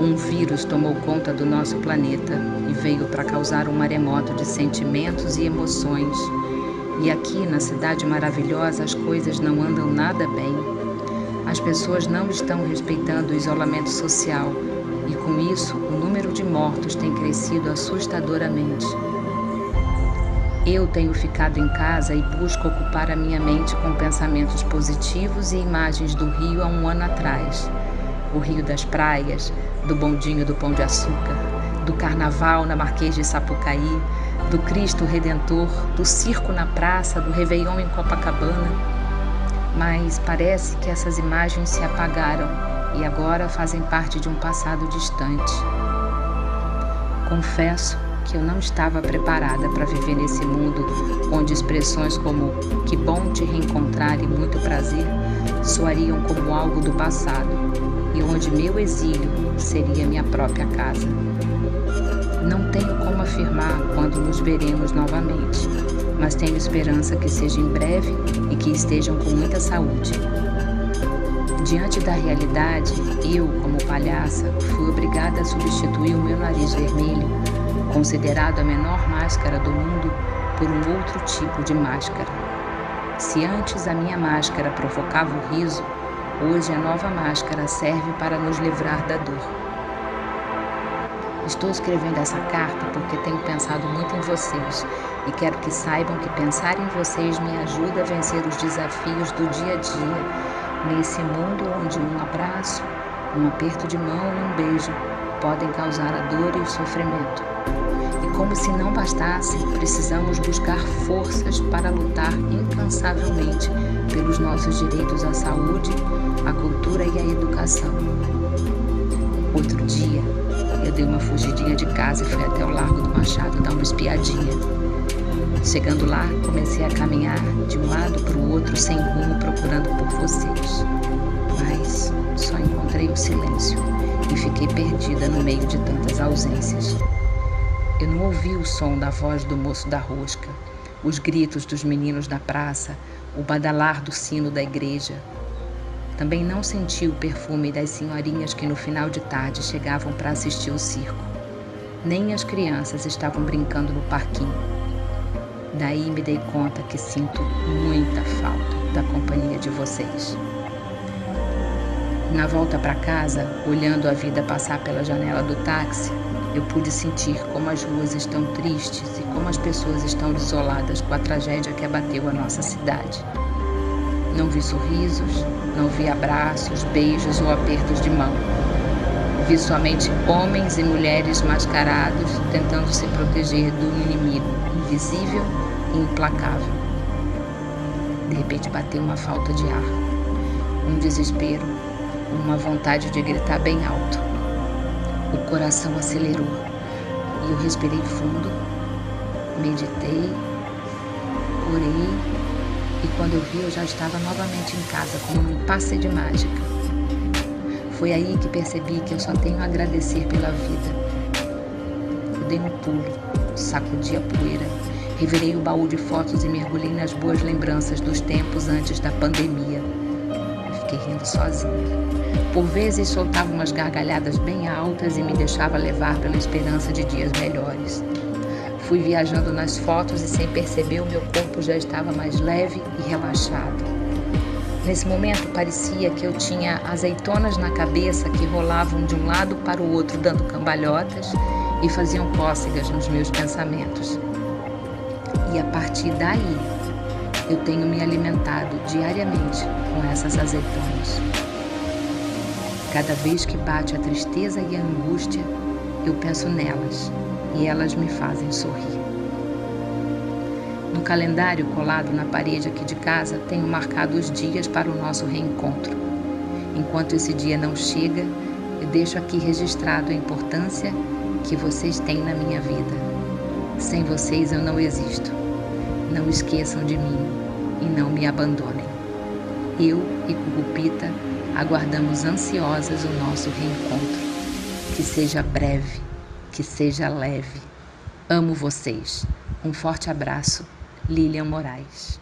Um vírus tomou conta do nosso planeta e veio para causar um maremoto de sentimentos e emoções e aqui na cidade maravilhosa as coisas não andam nada bem. As pessoas não estão respeitando o isolamento social e com isso o número de mortos tem crescido assustadoramente. Eu tenho ficado em casa e busco ocupar a minha mente com pensamentos positivos e imagens do Rio há um ano atrás. O Rio das Praias, do bondinho do Pão de Açúcar, do Carnaval na Marquês de Sapucaí, do Cristo Redentor, do circo na praça, do Réveillon em Copacabana. Mas parece que essas imagens se apagaram e agora fazem parte de um passado distante. Confesso que eu não estava preparada para viver nesse mundo onde expressões como que bom te reencontrar e muito prazer soariam como algo do passado e onde meu exílio seria minha própria casa. Não tenho afirmar quando nos veremos novamente, mas tenho esperança que seja em breve e que estejam com muita saúde. Diante da realidade, eu, como palhaça, fui obrigada a substituir o meu nariz vermelho, considerado a menor máscara do mundo, por um outro tipo de máscara. Se antes a minha máscara provocava o riso, hoje a nova máscara serve para nos livrar da dor. Estou escrevendo essa carta porque tenho pensado muito em vocês e quero que saibam que pensar em vocês me ajuda a vencer os desafios do dia a dia, nesse mundo onde um abraço, um aperto de mão e um beijo podem causar a dor e o sofrimento. E como se não bastasse, precisamos buscar forças para lutar incansavelmente pelos nossos direitos à saúde, à cultura e à educação. Outro dia, dei uma fugidinha de casa e fui até o Largo do Machado dar uma espiadinha. Chegando lá, comecei a caminhar de um lado para o outro sem rumo procurando por vocês. Mas só encontrei o silêncio e fiquei perdida no meio de tantas ausências. Eu não ouvi o som da voz do moço da rosca, os gritos dos meninos da praça, o badalar do sino da igreja, também não senti o perfume das senhorinhas que no final de tarde chegavam para assistir o circo. Nem as crianças estavam brincando no parquinho. Daí me dei conta que sinto muita falta da companhia de vocês. Na volta para casa, olhando a vida passar pela janela do táxi, eu pude sentir como as ruas estão tristes e como as pessoas estão desoladas com a tragédia que abateu a nossa cidade. Não vi sorrisos, não vi abraços, beijos ou apertos de mão. Vi somente homens e mulheres mascarados tentando se proteger do inimigo invisível e implacável. De repente bateu uma falta de ar, um desespero, uma vontade de gritar bem alto. O coração acelerou e eu respirei fundo, meditei, orei e quando eu vi, eu já estava novamente em casa, como num passe de mágica. Foi aí que percebi que eu só tenho a agradecer pela vida. Eu dei um pulo, sacudi a poeira, revirei o baú de fotos e mergulhei nas boas lembranças dos tempos antes da pandemia. Fiquei rindo sozinha. Por vezes soltava umas gargalhadas bem altas e me deixava levar pela esperança de dias melhores. Fui viajando nas fotos e, sem perceber, o meu corpo já estava mais leve e relaxado. Nesse momento, parecia que eu tinha azeitonas na cabeça que rolavam de um lado para o outro, dando cambalhotas e faziam cócegas nos meus pensamentos. E a partir daí, eu tenho me alimentado diariamente com essas azeitonas. Cada vez que bate a tristeza e a angústia, eu penso nelas e elas me fazem sorrir. No calendário colado na parede aqui de casa, tenho marcado os dias para o nosso reencontro. Enquanto esse dia não chega, eu deixo aqui registrado a importância que vocês têm na minha vida. Sem vocês eu não existo. Não esqueçam de mim e não me abandonem. Eu e Cucupita aguardamos ansiosas o nosso reencontro. Que seja breve que seja leve. Amo vocês. Um forte abraço, Lilian Moraes.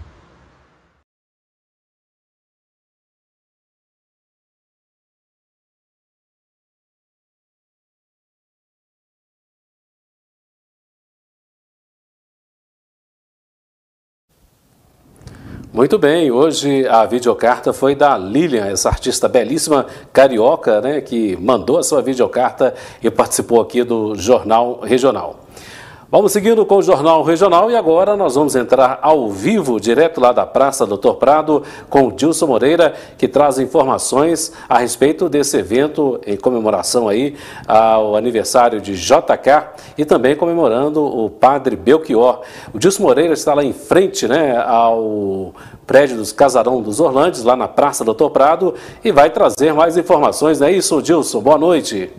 Muito bem, hoje a videocarta foi da Lilian, essa artista belíssima carioca, né, que mandou a sua videocarta e participou aqui do Jornal Regional. Vamos seguindo com o Jornal Regional e agora nós vamos entrar ao vivo, direto lá da Praça Doutor Prado, com o Dilson Moreira, que traz informações a respeito desse evento em comemoração aí ao aniversário de JK e também comemorando o Padre Belchior. O Dilson Moreira está lá em frente né, ao prédio dos Casarão dos Orlandes, lá na Praça Doutor Prado, e vai trazer mais informações, não é isso, Dilson? Boa noite.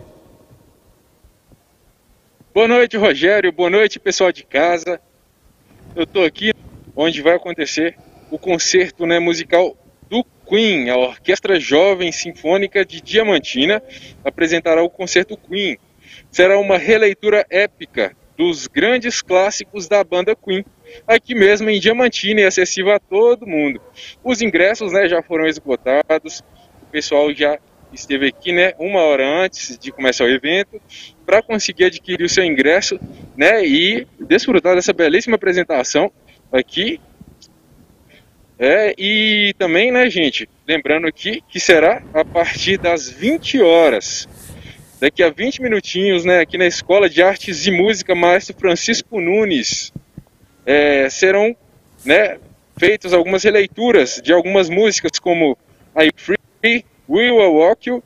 Boa noite, Rogério. Boa noite, pessoal de casa. Eu estou aqui onde vai acontecer o concerto né, musical do Queen. A Orquestra Jovem Sinfônica de Diamantina apresentará o concerto Queen. Será uma releitura épica dos grandes clássicos da banda Queen, aqui mesmo em Diamantina e acessível a todo mundo. Os ingressos né, já foram esgotados, o pessoal já esteve aqui né, uma hora antes de começar o evento para conseguir adquirir o seu ingresso né, e desfrutar dessa belíssima apresentação aqui. É, e também, né, gente, lembrando aqui que será a partir das 20 horas. daqui a 20 minutinhos, né, aqui na Escola de Artes e Música Maestro Francisco Nunes, é, serão né, feitas algumas releituras de algumas músicas como I Free, We Will Walk You,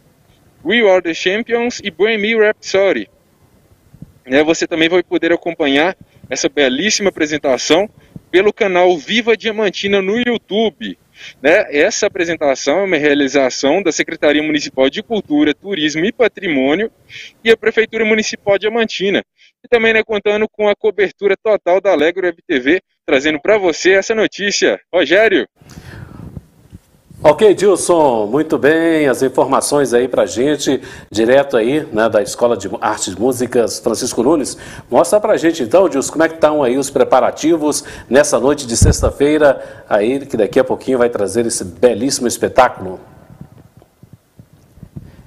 We Are the Champions e Bohemian Rhapsody. Né, você também vai poder acompanhar essa belíssima apresentação pelo canal Viva Diamantina no YouTube. Né? Essa apresentação é uma realização da Secretaria Municipal de Cultura, Turismo e Patrimônio e a Prefeitura Municipal de Diamantina. E também né, contando com a cobertura total da Alegro Web TV, trazendo para você essa notícia. Rogério. Ok, Dilson, muito bem, as informações aí pra gente, direto aí, né, da Escola de Artes e Músicas Francisco Nunes. Mostra pra gente então, Dilson, como é que estão aí os preparativos nessa noite de sexta-feira, aí que daqui a pouquinho vai trazer esse belíssimo espetáculo.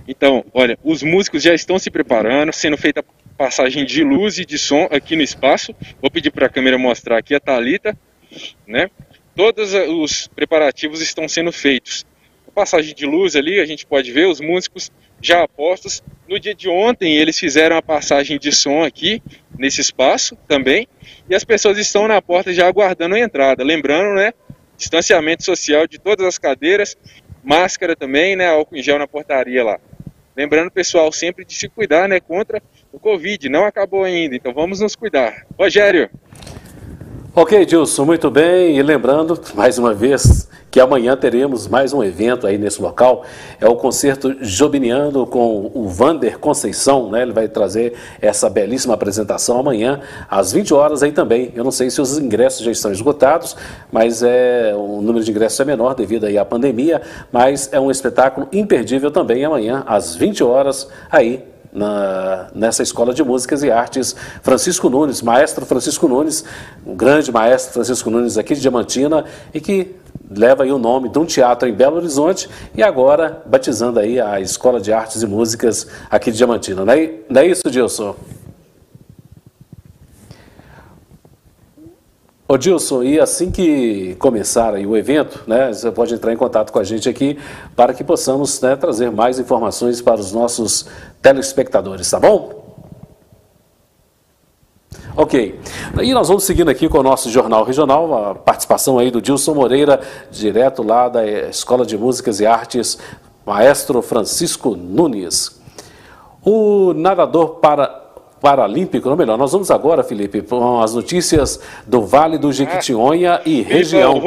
Então, olha, os músicos já estão se preparando, sendo feita passagem de luz e de som aqui no espaço. Vou pedir para a câmera mostrar aqui a Talita, né? Todos os preparativos estão sendo feitos. A passagem de luz ali, a gente pode ver os músicos já apostos. No dia de ontem, eles fizeram a passagem de som aqui, nesse espaço também, e as pessoas estão na porta já aguardando a entrada. Lembrando, né, distanciamento social de todas as cadeiras, máscara também, né, álcool em gel na portaria lá. Lembrando, pessoal, sempre de se cuidar, né, contra o Covid. Não acabou ainda, então vamos nos cuidar. Rogério. Ok, Dilson, muito bem. E lembrando, mais uma vez, que amanhã teremos mais um evento aí nesse local. É o concerto Jobiniano com o Vander Conceição, né? Ele vai trazer essa belíssima apresentação amanhã, às 20 horas aí também. Eu não sei se os ingressos já estão esgotados, mas é o número de ingressos é menor devido aí à pandemia, mas é um espetáculo imperdível também amanhã, às 20 horas, aí na, nessa Escola de Músicas e Artes Francisco Nunes, maestro Francisco Nunes, um grande maestro Francisco Nunes aqui de Diamantina e que leva aí o nome de um teatro em Belo Horizonte e agora batizando aí a Escola de Artes e Músicas aqui de Diamantina. Não é, não é isso, Dilson? Ô Dilson, e assim que começar o evento, né, você pode entrar em contato com a gente aqui para que possamos né, trazer mais informações para os nossos telespectadores, tá bom? Ok, e nós vamos seguindo aqui com o nosso Jornal Regional, a participação aí do Dilson Moreira, direto lá da Escola de Músicas e Artes, maestro Francisco Nunes. O nadador para Paralímpico, ou melhor, nós vamos agora, Felipe, com as notícias do Vale do Jequitinhonha e região.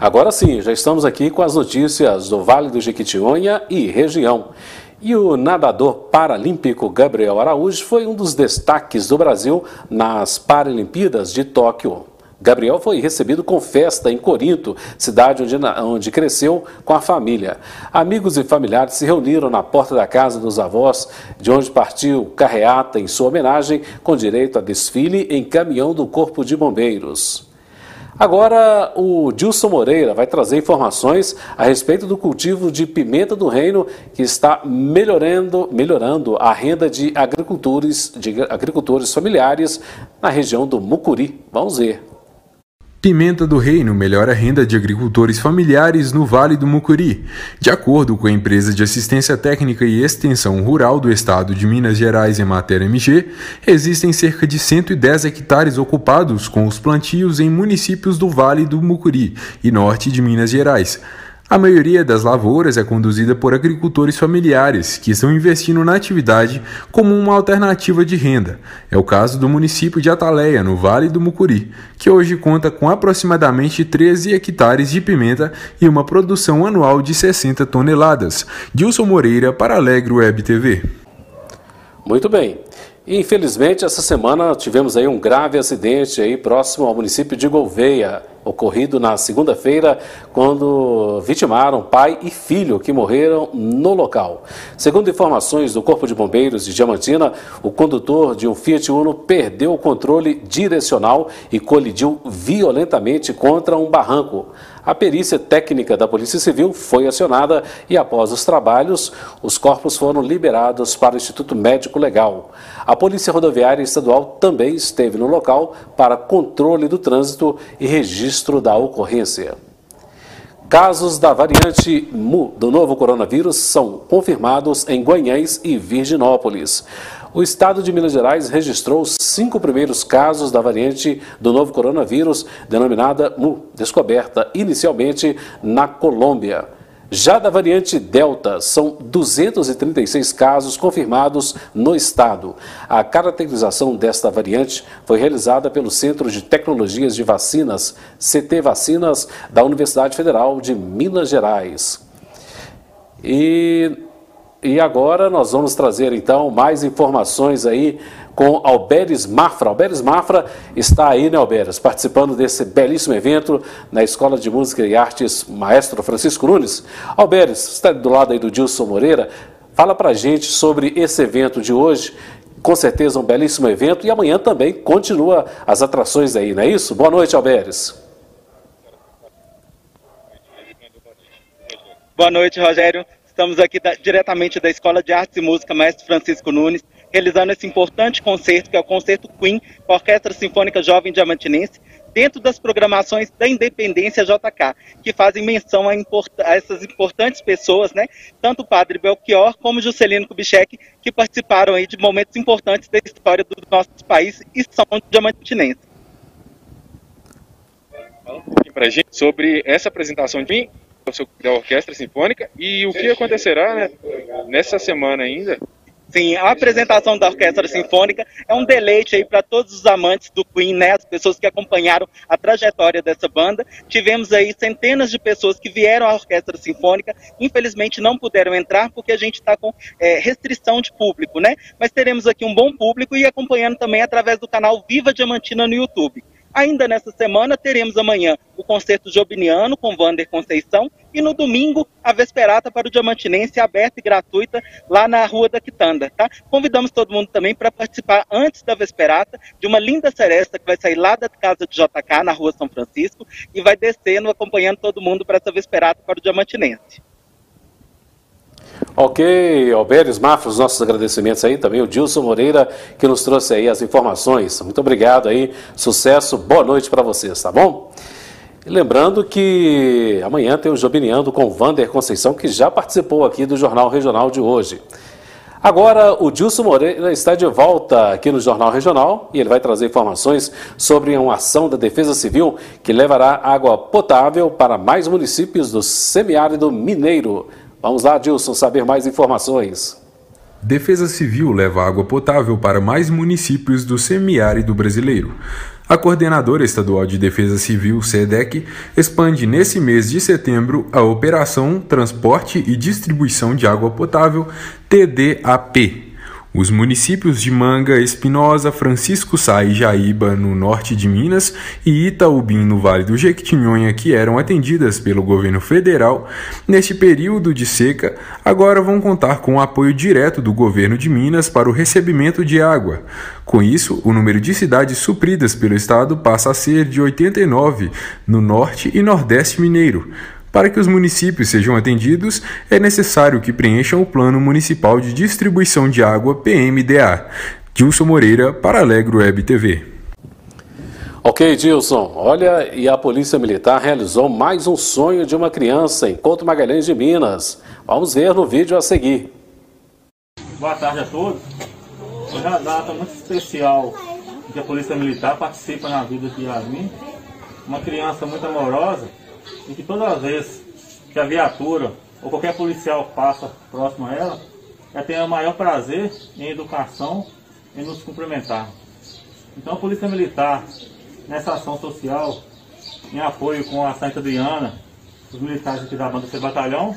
Agora sim, já estamos aqui com as notícias do Vale do Jequitinhonha e região. E o nadador paralímpico Gabriel Araújo foi um dos destaques do Brasil nas Paralimpíadas de Tóquio. Gabriel foi recebido com festa em Corinto, cidade onde, onde cresceu com a família. Amigos e familiares se reuniram na porta da casa dos avós, de onde partiu carreata em sua homenagem, com direito a desfile em caminhão do Corpo de Bombeiros. Agora, o Dilson Moreira vai trazer informações a respeito do cultivo de pimenta do reino que está melhorando, melhorando a renda de agricultores, de agricultores familiares na região do Mucuri. Vamos ver. Pimenta do Reino melhora a renda de agricultores familiares no Vale do Mucuri. De acordo com a empresa de assistência técnica e extensão rural do estado de Minas Gerais, Emater MG, existem cerca de 110 hectares ocupados com os plantios em municípios do Vale do Mucuri e norte de Minas Gerais. A maioria das lavouras é conduzida por agricultores familiares que estão investindo na atividade como uma alternativa de renda. É o caso do município de Ataleia, no Vale do Mucuri, que hoje conta com aproximadamente 13 hectares de pimenta e uma produção anual de 60 toneladas. Dilson Moreira para Alegre Web TV. Muito bem. Infelizmente, essa semana tivemos aí um grave acidente aí próximo ao município de Gouveia, ocorrido na segunda-feira, quando vitimaram pai e filho que morreram no local. Segundo informações do Corpo de Bombeiros de Diamantina, o condutor de um Fiat Uno perdeu o controle direcional e colidiu violentamente contra um barranco. A perícia técnica da Polícia Civil foi acionada e, após os trabalhos, os corpos foram liberados para o Instituto Médico Legal. A Polícia Rodoviária Estadual também esteve no local para controle do trânsito e registro da ocorrência. Casos da variante MU do novo coronavírus são confirmados em Guanhães e Virginópolis. O estado de Minas Gerais registrou os cinco primeiros casos da variante do novo coronavírus, denominada MU, descoberta inicialmente na Colômbia. Já da variante Delta, são 236 casos confirmados no estado. A caracterização desta variante foi realizada pelo Centro de Tecnologias de Vacinas, CT Vacinas, da Universidade Federal de Minas Gerais. E e agora nós vamos trazer então mais informações aí com Alberes Mafra. Alberes Mafra está aí, né, Alberes, participando desse belíssimo evento na Escola de Música e Artes Maestro Francisco Nunes. Alberes, está do lado aí do Dilson Moreira. Fala pra gente sobre esse evento de hoje. Com certeza um belíssimo evento e amanhã também continua as atrações aí, não é isso? Boa noite, Alberes. Boa noite, Rogério. Estamos aqui da, diretamente da Escola de Artes e Música Maestro Francisco Nunes, realizando esse importante concerto, que é o Concerto Queen, com a Orquestra Sinfônica Jovem Diamantinense, dentro das programações da Independência JK, que fazem menção a, import a essas importantes pessoas, né? Tanto o padre Belchior como Juscelino Kubitschek, que participaram aí de momentos importantes da história do nosso país e são diamantinenses. Fala um pouquinho pra gente sobre essa apresentação de da Orquestra Sinfônica e o que acontecerá né, nessa semana ainda. Sim, a apresentação da Orquestra Sinfônica é um deleite aí para todos os amantes do Queen, né? As pessoas que acompanharam a trajetória dessa banda. Tivemos aí centenas de pessoas que vieram à Orquestra Sinfônica, infelizmente não puderam entrar porque a gente está com é, restrição de público, né? Mas teremos aqui um bom público e acompanhando também através do canal Viva Diamantina no YouTube. Ainda nessa semana, teremos amanhã o concerto jobiniano com Vander Conceição e no domingo a Vesperata para o Diamantinense aberta e gratuita lá na Rua da Quitanda, tá? Convidamos todo mundo também para participar antes da Vesperata de uma linda seresta que vai sair lá da casa de JK, na Rua São Francisco, e vai descendo acompanhando todo mundo para essa Vesperata para o Diamantinense. Ok, Alberes Mafra, os nossos agradecimentos aí, também o Dilson Moreira, que nos trouxe aí as informações. Muito obrigado aí, sucesso, boa noite para vocês, tá bom? E lembrando que amanhã tem o Jobiniando com o Vander Conceição, que já participou aqui do Jornal Regional de hoje. Agora, o Dilson Moreira está de volta aqui no Jornal Regional e ele vai trazer informações sobre uma ação da Defesa Civil que levará água potável para mais municípios do semiárido mineiro. Vamos lá, Dilson, saber mais informações. Defesa Civil leva água potável para mais municípios do semiárido brasileiro. A Coordenadora Estadual de Defesa Civil, SEDEC, expande nesse mês de setembro a Operação Transporte e Distribuição de Água Potável, TDAP, os municípios de Manga, Espinosa, Francisco Sá e Jaíba, no norte de Minas, e Itaubim, no Vale do Jequitinhonha, que eram atendidas pelo governo federal neste período de seca, agora vão contar com o apoio direto do governo de Minas para o recebimento de água. Com isso, o número de cidades supridas pelo estado passa a ser de 89 no norte e nordeste mineiro. Para que os municípios sejam atendidos, é necessário que preencham o Plano Municipal de Distribuição de Água PMDA. Dilson Moreira, para Alegro Web TV. Ok, Dilson. Olha, e a Polícia Militar realizou mais um sonho de uma criança em Couto Magalhães de Minas. Vamos ver no vídeo a seguir. Boa tarde a todos. Hoje é uma data muito especial que a Polícia Militar participa na vida de Yasmin. Uma criança muito amorosa e que toda vez que a viatura ou qualquer policial passa próximo a ela, ela tem o maior prazer em educação e nos cumprimentar. Então a Polícia Militar, nessa ação social, em apoio com a Santa Adriana, os militares aqui da banda C Batalhão,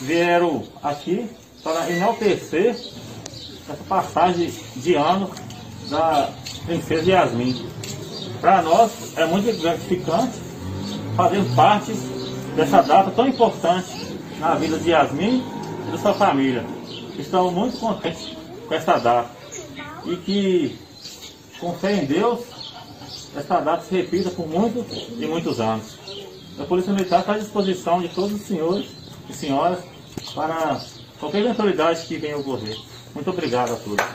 vieram aqui para enaltecer essa passagem de ano da Princesa Yasmin. Para nós é muito gratificante fazendo parte dessa data tão importante na vida de Yasmin e da sua família. Estamos muito contentes com essa data e que, com fé em Deus, essa data se repita por muitos e muitos anos. A Polícia Militar está à disposição de todos os senhores e senhoras para qualquer eventualidade que venha ocorrer. Muito obrigado a todos.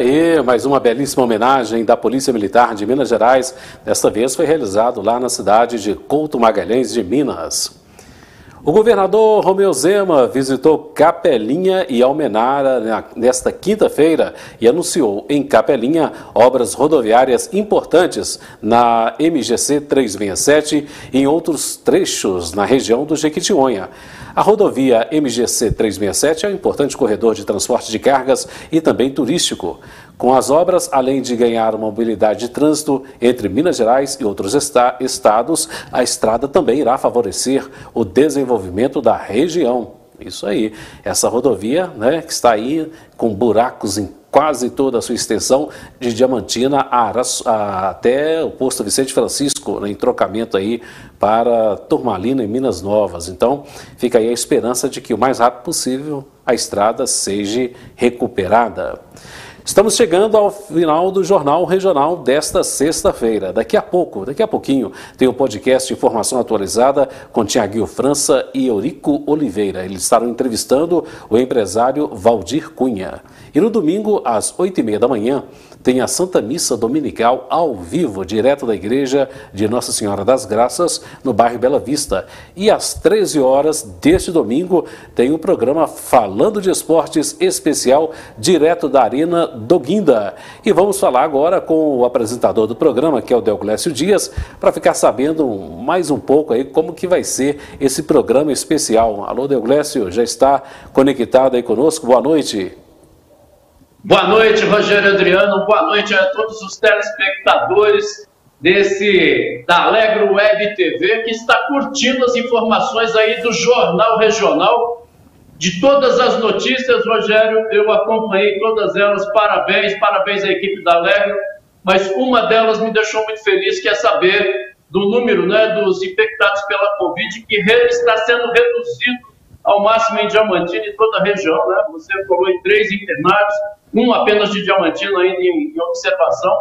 Aí, mais uma belíssima homenagem da Polícia Militar de Minas Gerais. Desta vez foi realizado lá na cidade de Couto Magalhães de Minas. O governador Romeu Zema visitou Capelinha e Almenara nesta quinta-feira e anunciou em Capelinha obras rodoviárias importantes na MGC 367 e em outros trechos na região do Jequitinhonha. A rodovia MGC 367 é um importante corredor de transporte de cargas e também turístico. Com as obras, além de ganhar mobilidade de trânsito entre Minas Gerais e outros estados, a estrada também irá favorecer o desenvolvimento da região. Isso aí, essa rodovia né, que está aí com buracos em quase toda a sua extensão, de Diamantina a, a, até o posto Vicente Francisco, né, em trocamento aí para Turmalina, em Minas Novas. Então, fica aí a esperança de que o mais rápido possível a estrada seja recuperada. Estamos chegando ao final do Jornal Regional desta sexta-feira. Daqui a pouco, daqui a pouquinho, tem o um podcast Informação Atualizada com Tiaguinho França e Eurico Oliveira. Eles estarão entrevistando o empresário Valdir Cunha. E no domingo, às oito e meia da manhã, tem a Santa Missa Dominical ao vivo, direto da Igreja de Nossa Senhora das Graças, no bairro Bela Vista. E às 13 horas deste domingo, tem o programa Falando de Esportes especial, direto da Arena do Guinda. E vamos falar agora com o apresentador do programa, que é o Deoglécio Dias, para ficar sabendo mais um pouco aí como que vai ser esse programa especial. Alô, Deoglécio, já está conectado aí conosco? Boa noite. Boa noite, Rogério Adriano. Boa noite a todos os telespectadores desse da Alegro Web TV que está curtindo as informações aí do Jornal Regional. De todas as notícias, Rogério, eu acompanhei todas elas. Parabéns, parabéns à equipe da Alegro. Mas uma delas me deixou muito feliz, que é saber do número né, dos infectados pela Covid, que está sendo reduzido ao máximo em Diamantina e toda a região. Né? Você falou em três internados, um apenas de Diamantina ainda em, em observação.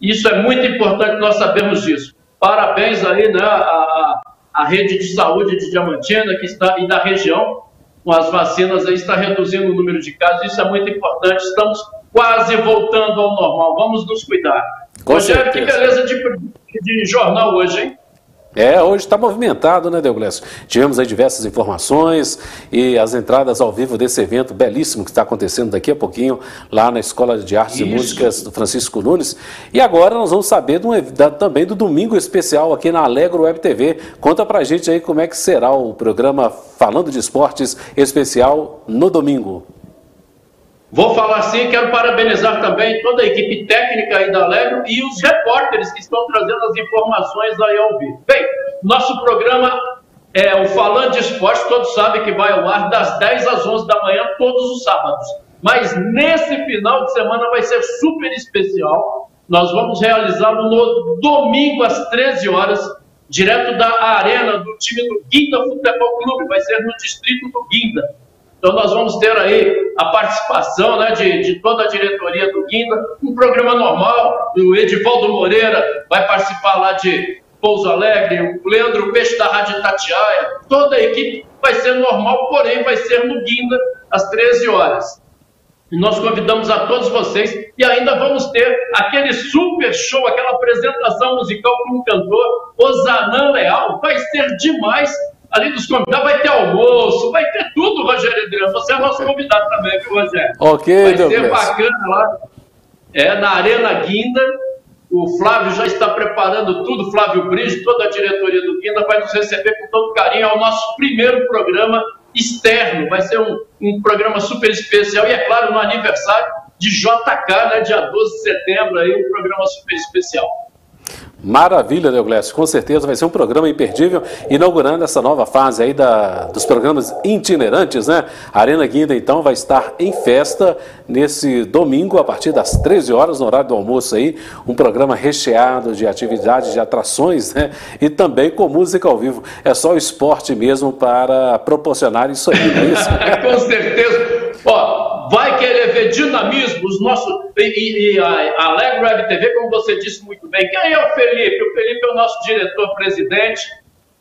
Isso é muito importante, nós sabemos disso. Parabéns aí né, à, à rede de saúde de Diamantina que está, e da região, com as vacinas aí, está reduzindo o número de casos. Isso é muito importante. Estamos quase voltando ao normal. Vamos nos cuidar. Com Rogério, que beleza de, de jornal hoje, hein? É, hoje está movimentado, né, Deoglécio? Tivemos aí diversas informações e as entradas ao vivo desse evento belíssimo que está acontecendo daqui a pouquinho lá na Escola de Artes Isso. e Músicas do Francisco Nunes. E agora nós vamos saber do, da, também do domingo especial aqui na Alegro Web TV. Conta pra gente aí como é que será o programa Falando de Esportes especial no domingo. Vou falar assim, quero parabenizar também toda a equipe técnica aí da Alegro e os repórteres que estão trazendo as informações aí ao vivo. Bem, nosso programa é o Falando de Esporte, todos sabem que vai ao ar das 10 às 11 da manhã, todos os sábados. Mas nesse final de semana vai ser super especial. Nós vamos realizá-lo no domingo às 13 horas, direto da arena do time do Guinda Futebol Clube, vai ser no distrito do Guinda. Então, nós vamos ter aí a participação né, de, de toda a diretoria do Guinda, um programa normal. O Edivaldo Moreira vai participar lá de Pouso Alegre, o Leandro Peixe da Rádio Tatiaia, toda a equipe vai ser normal, porém vai ser no Guinda, às 13 horas. E nós convidamos a todos vocês e ainda vamos ter aquele super show, aquela apresentação musical com o cantor Osanã Leal. Vai ser demais ali dos convidados, vai ter almoço, vai ter tudo, Rogério Adriano. Você é nosso convidado também, viu, Rogério? Ok, Vai ser bacana lá. é na Arena Guinda. O Flávio já está preparando tudo, Flávio Brige, toda a diretoria do Guinda vai nos receber com todo carinho. É o nosso primeiro programa externo, vai ser um, um programa super especial e, é claro, no aniversário de JK, né, dia 12 de setembro, aí, um programa super especial. Maravilha, Deoglécio. Com certeza vai ser um programa imperdível, inaugurando essa nova fase aí da, dos programas itinerantes, né? A Arena Guinda, então, vai estar em festa nesse domingo, a partir das 13 horas, no horário do almoço aí. Um programa recheado de atividades, de atrações, né? E também com música ao vivo. É só o esporte mesmo para proporcionar isso aí, é isso? com certeza. Ó, vai querer ver dinamismo, os nossos. E, e, a Alegro Web TV, como você disse muito bem, quem é o Felipe? O Felipe é o nosso diretor-presidente.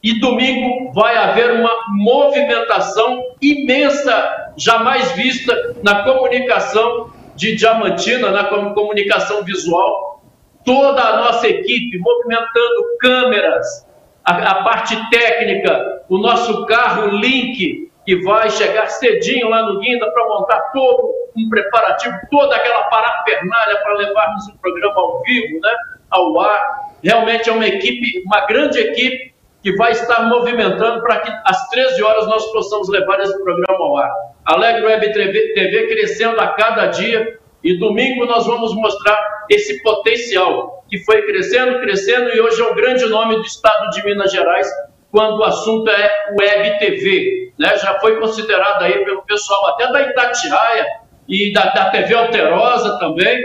E domingo vai haver uma movimentação imensa, jamais vista na comunicação de Diamantina, na comunicação visual. Toda a nossa equipe movimentando câmeras, a, a parte técnica, o nosso carro Link, que vai chegar cedinho lá no Guinda para montar todo um preparativo, toda aquela parafernália para levarmos o programa ao vivo, né, ao ar. Realmente é uma equipe, uma grande equipe que vai estar movimentando para que às 13 horas nós possamos levar esse programa ao ar. Alegre Web TV, crescendo a cada dia e domingo nós vamos mostrar esse potencial que foi crescendo, crescendo e hoje é o grande nome do estado de Minas Gerais quando o assunto é Web TV. Né? Já foi considerado aí pelo pessoal até da Itatiaia e da, da TV Alterosa também,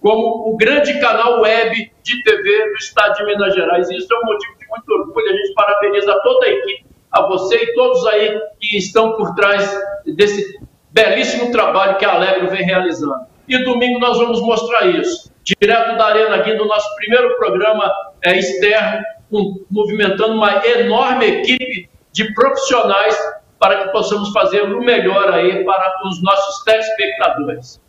como o grande canal web de TV do estado de Minas Gerais. Isso é um motivo de muito orgulho. A gente parabeniza toda a equipe, a você e todos aí que estão por trás desse belíssimo trabalho que a Alegro vem realizando. E domingo nós vamos mostrar isso. Direto da Arena aqui do nosso primeiro programa é, externo, com, movimentando uma enorme equipe de profissionais para que possamos fazer o melhor aí para os nossos telespectadores.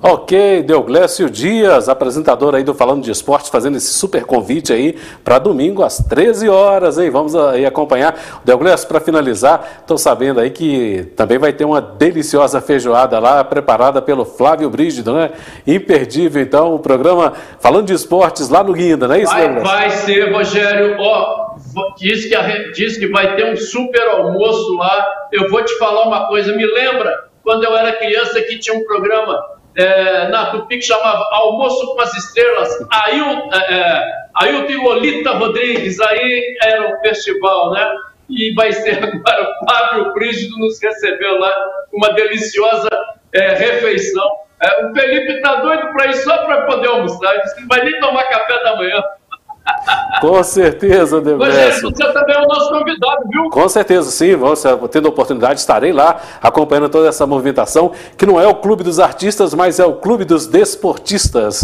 Ok, Deoglécio Dias, apresentador aí do Falando de Esporte, fazendo esse super convite aí para domingo às 13 horas, hein? Vamos aí acompanhar. Deoglécio, para finalizar, estou sabendo aí que também vai ter uma deliciosa feijoada lá, preparada pelo Flávio Brígido, né? Imperdível, então, o programa Falando de Esportes lá no Guinda, não é isso, vai, Deoglécio? Vai ser, Rogério, ó, diz que, a, diz que vai ter um super almoço lá. Eu vou te falar uma coisa, me lembra quando eu era criança que tinha um programa é, na Tupi que chamava Almoço com as Estrelas, Ailton, é, é Ailton e Lolita Rodrigues, aí era um festival, né? E vai ser agora o Fábio Prígido nos recebeu lá uma deliciosa é, refeição. É, o Felipe está doido para ir só para poder almoçar, ele disse que não vai nem tomar café da manhã. Com certeza, Deverso. Você também é o nosso convidado, viu? Com certeza, sim. Você, tendo a oportunidade, estarei lá acompanhando toda essa movimentação, que não é o clube dos artistas, mas é o clube dos desportistas.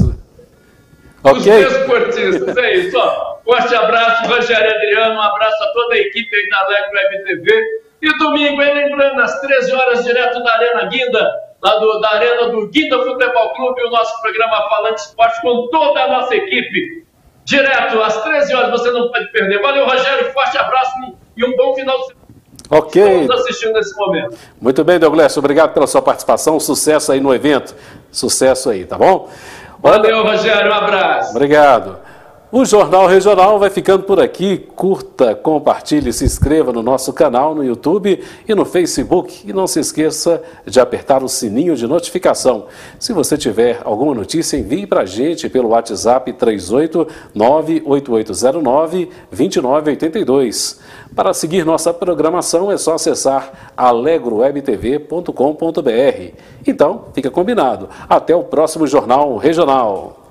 Ok? Os desportistas, é isso. Ó. Forte abraço, Rogério Adriano, um abraço a toda a equipe aí da Alegre Web TV. E domingo, aí, lembrando, às 13 horas, direto da Arena Guinda, lá do, da Arena do Guinda Futebol Clube, o nosso programa Falante Esporte com toda a nossa equipe direto às 13 horas, você não pode perder. Valeu, Rogério, forte abraço e um bom final de semana. Ok. Estamos assistindo nesse momento. Muito bem, Douglas, obrigado pela sua participação, sucesso aí no evento, sucesso aí, tá bom? Valeu, Rogério, um abraço. Obrigado. O Jornal Regional vai ficando por aqui. Curta, compartilhe, se inscreva no nosso canal no YouTube e no Facebook. E não se esqueça de apertar o sininho de notificação. Se você tiver alguma notícia, envie para a gente pelo WhatsApp 389-8809-2982. Para seguir nossa programação é só acessar alegrowebtv.com.br. Então, fica combinado. Até o próximo Jornal Regional.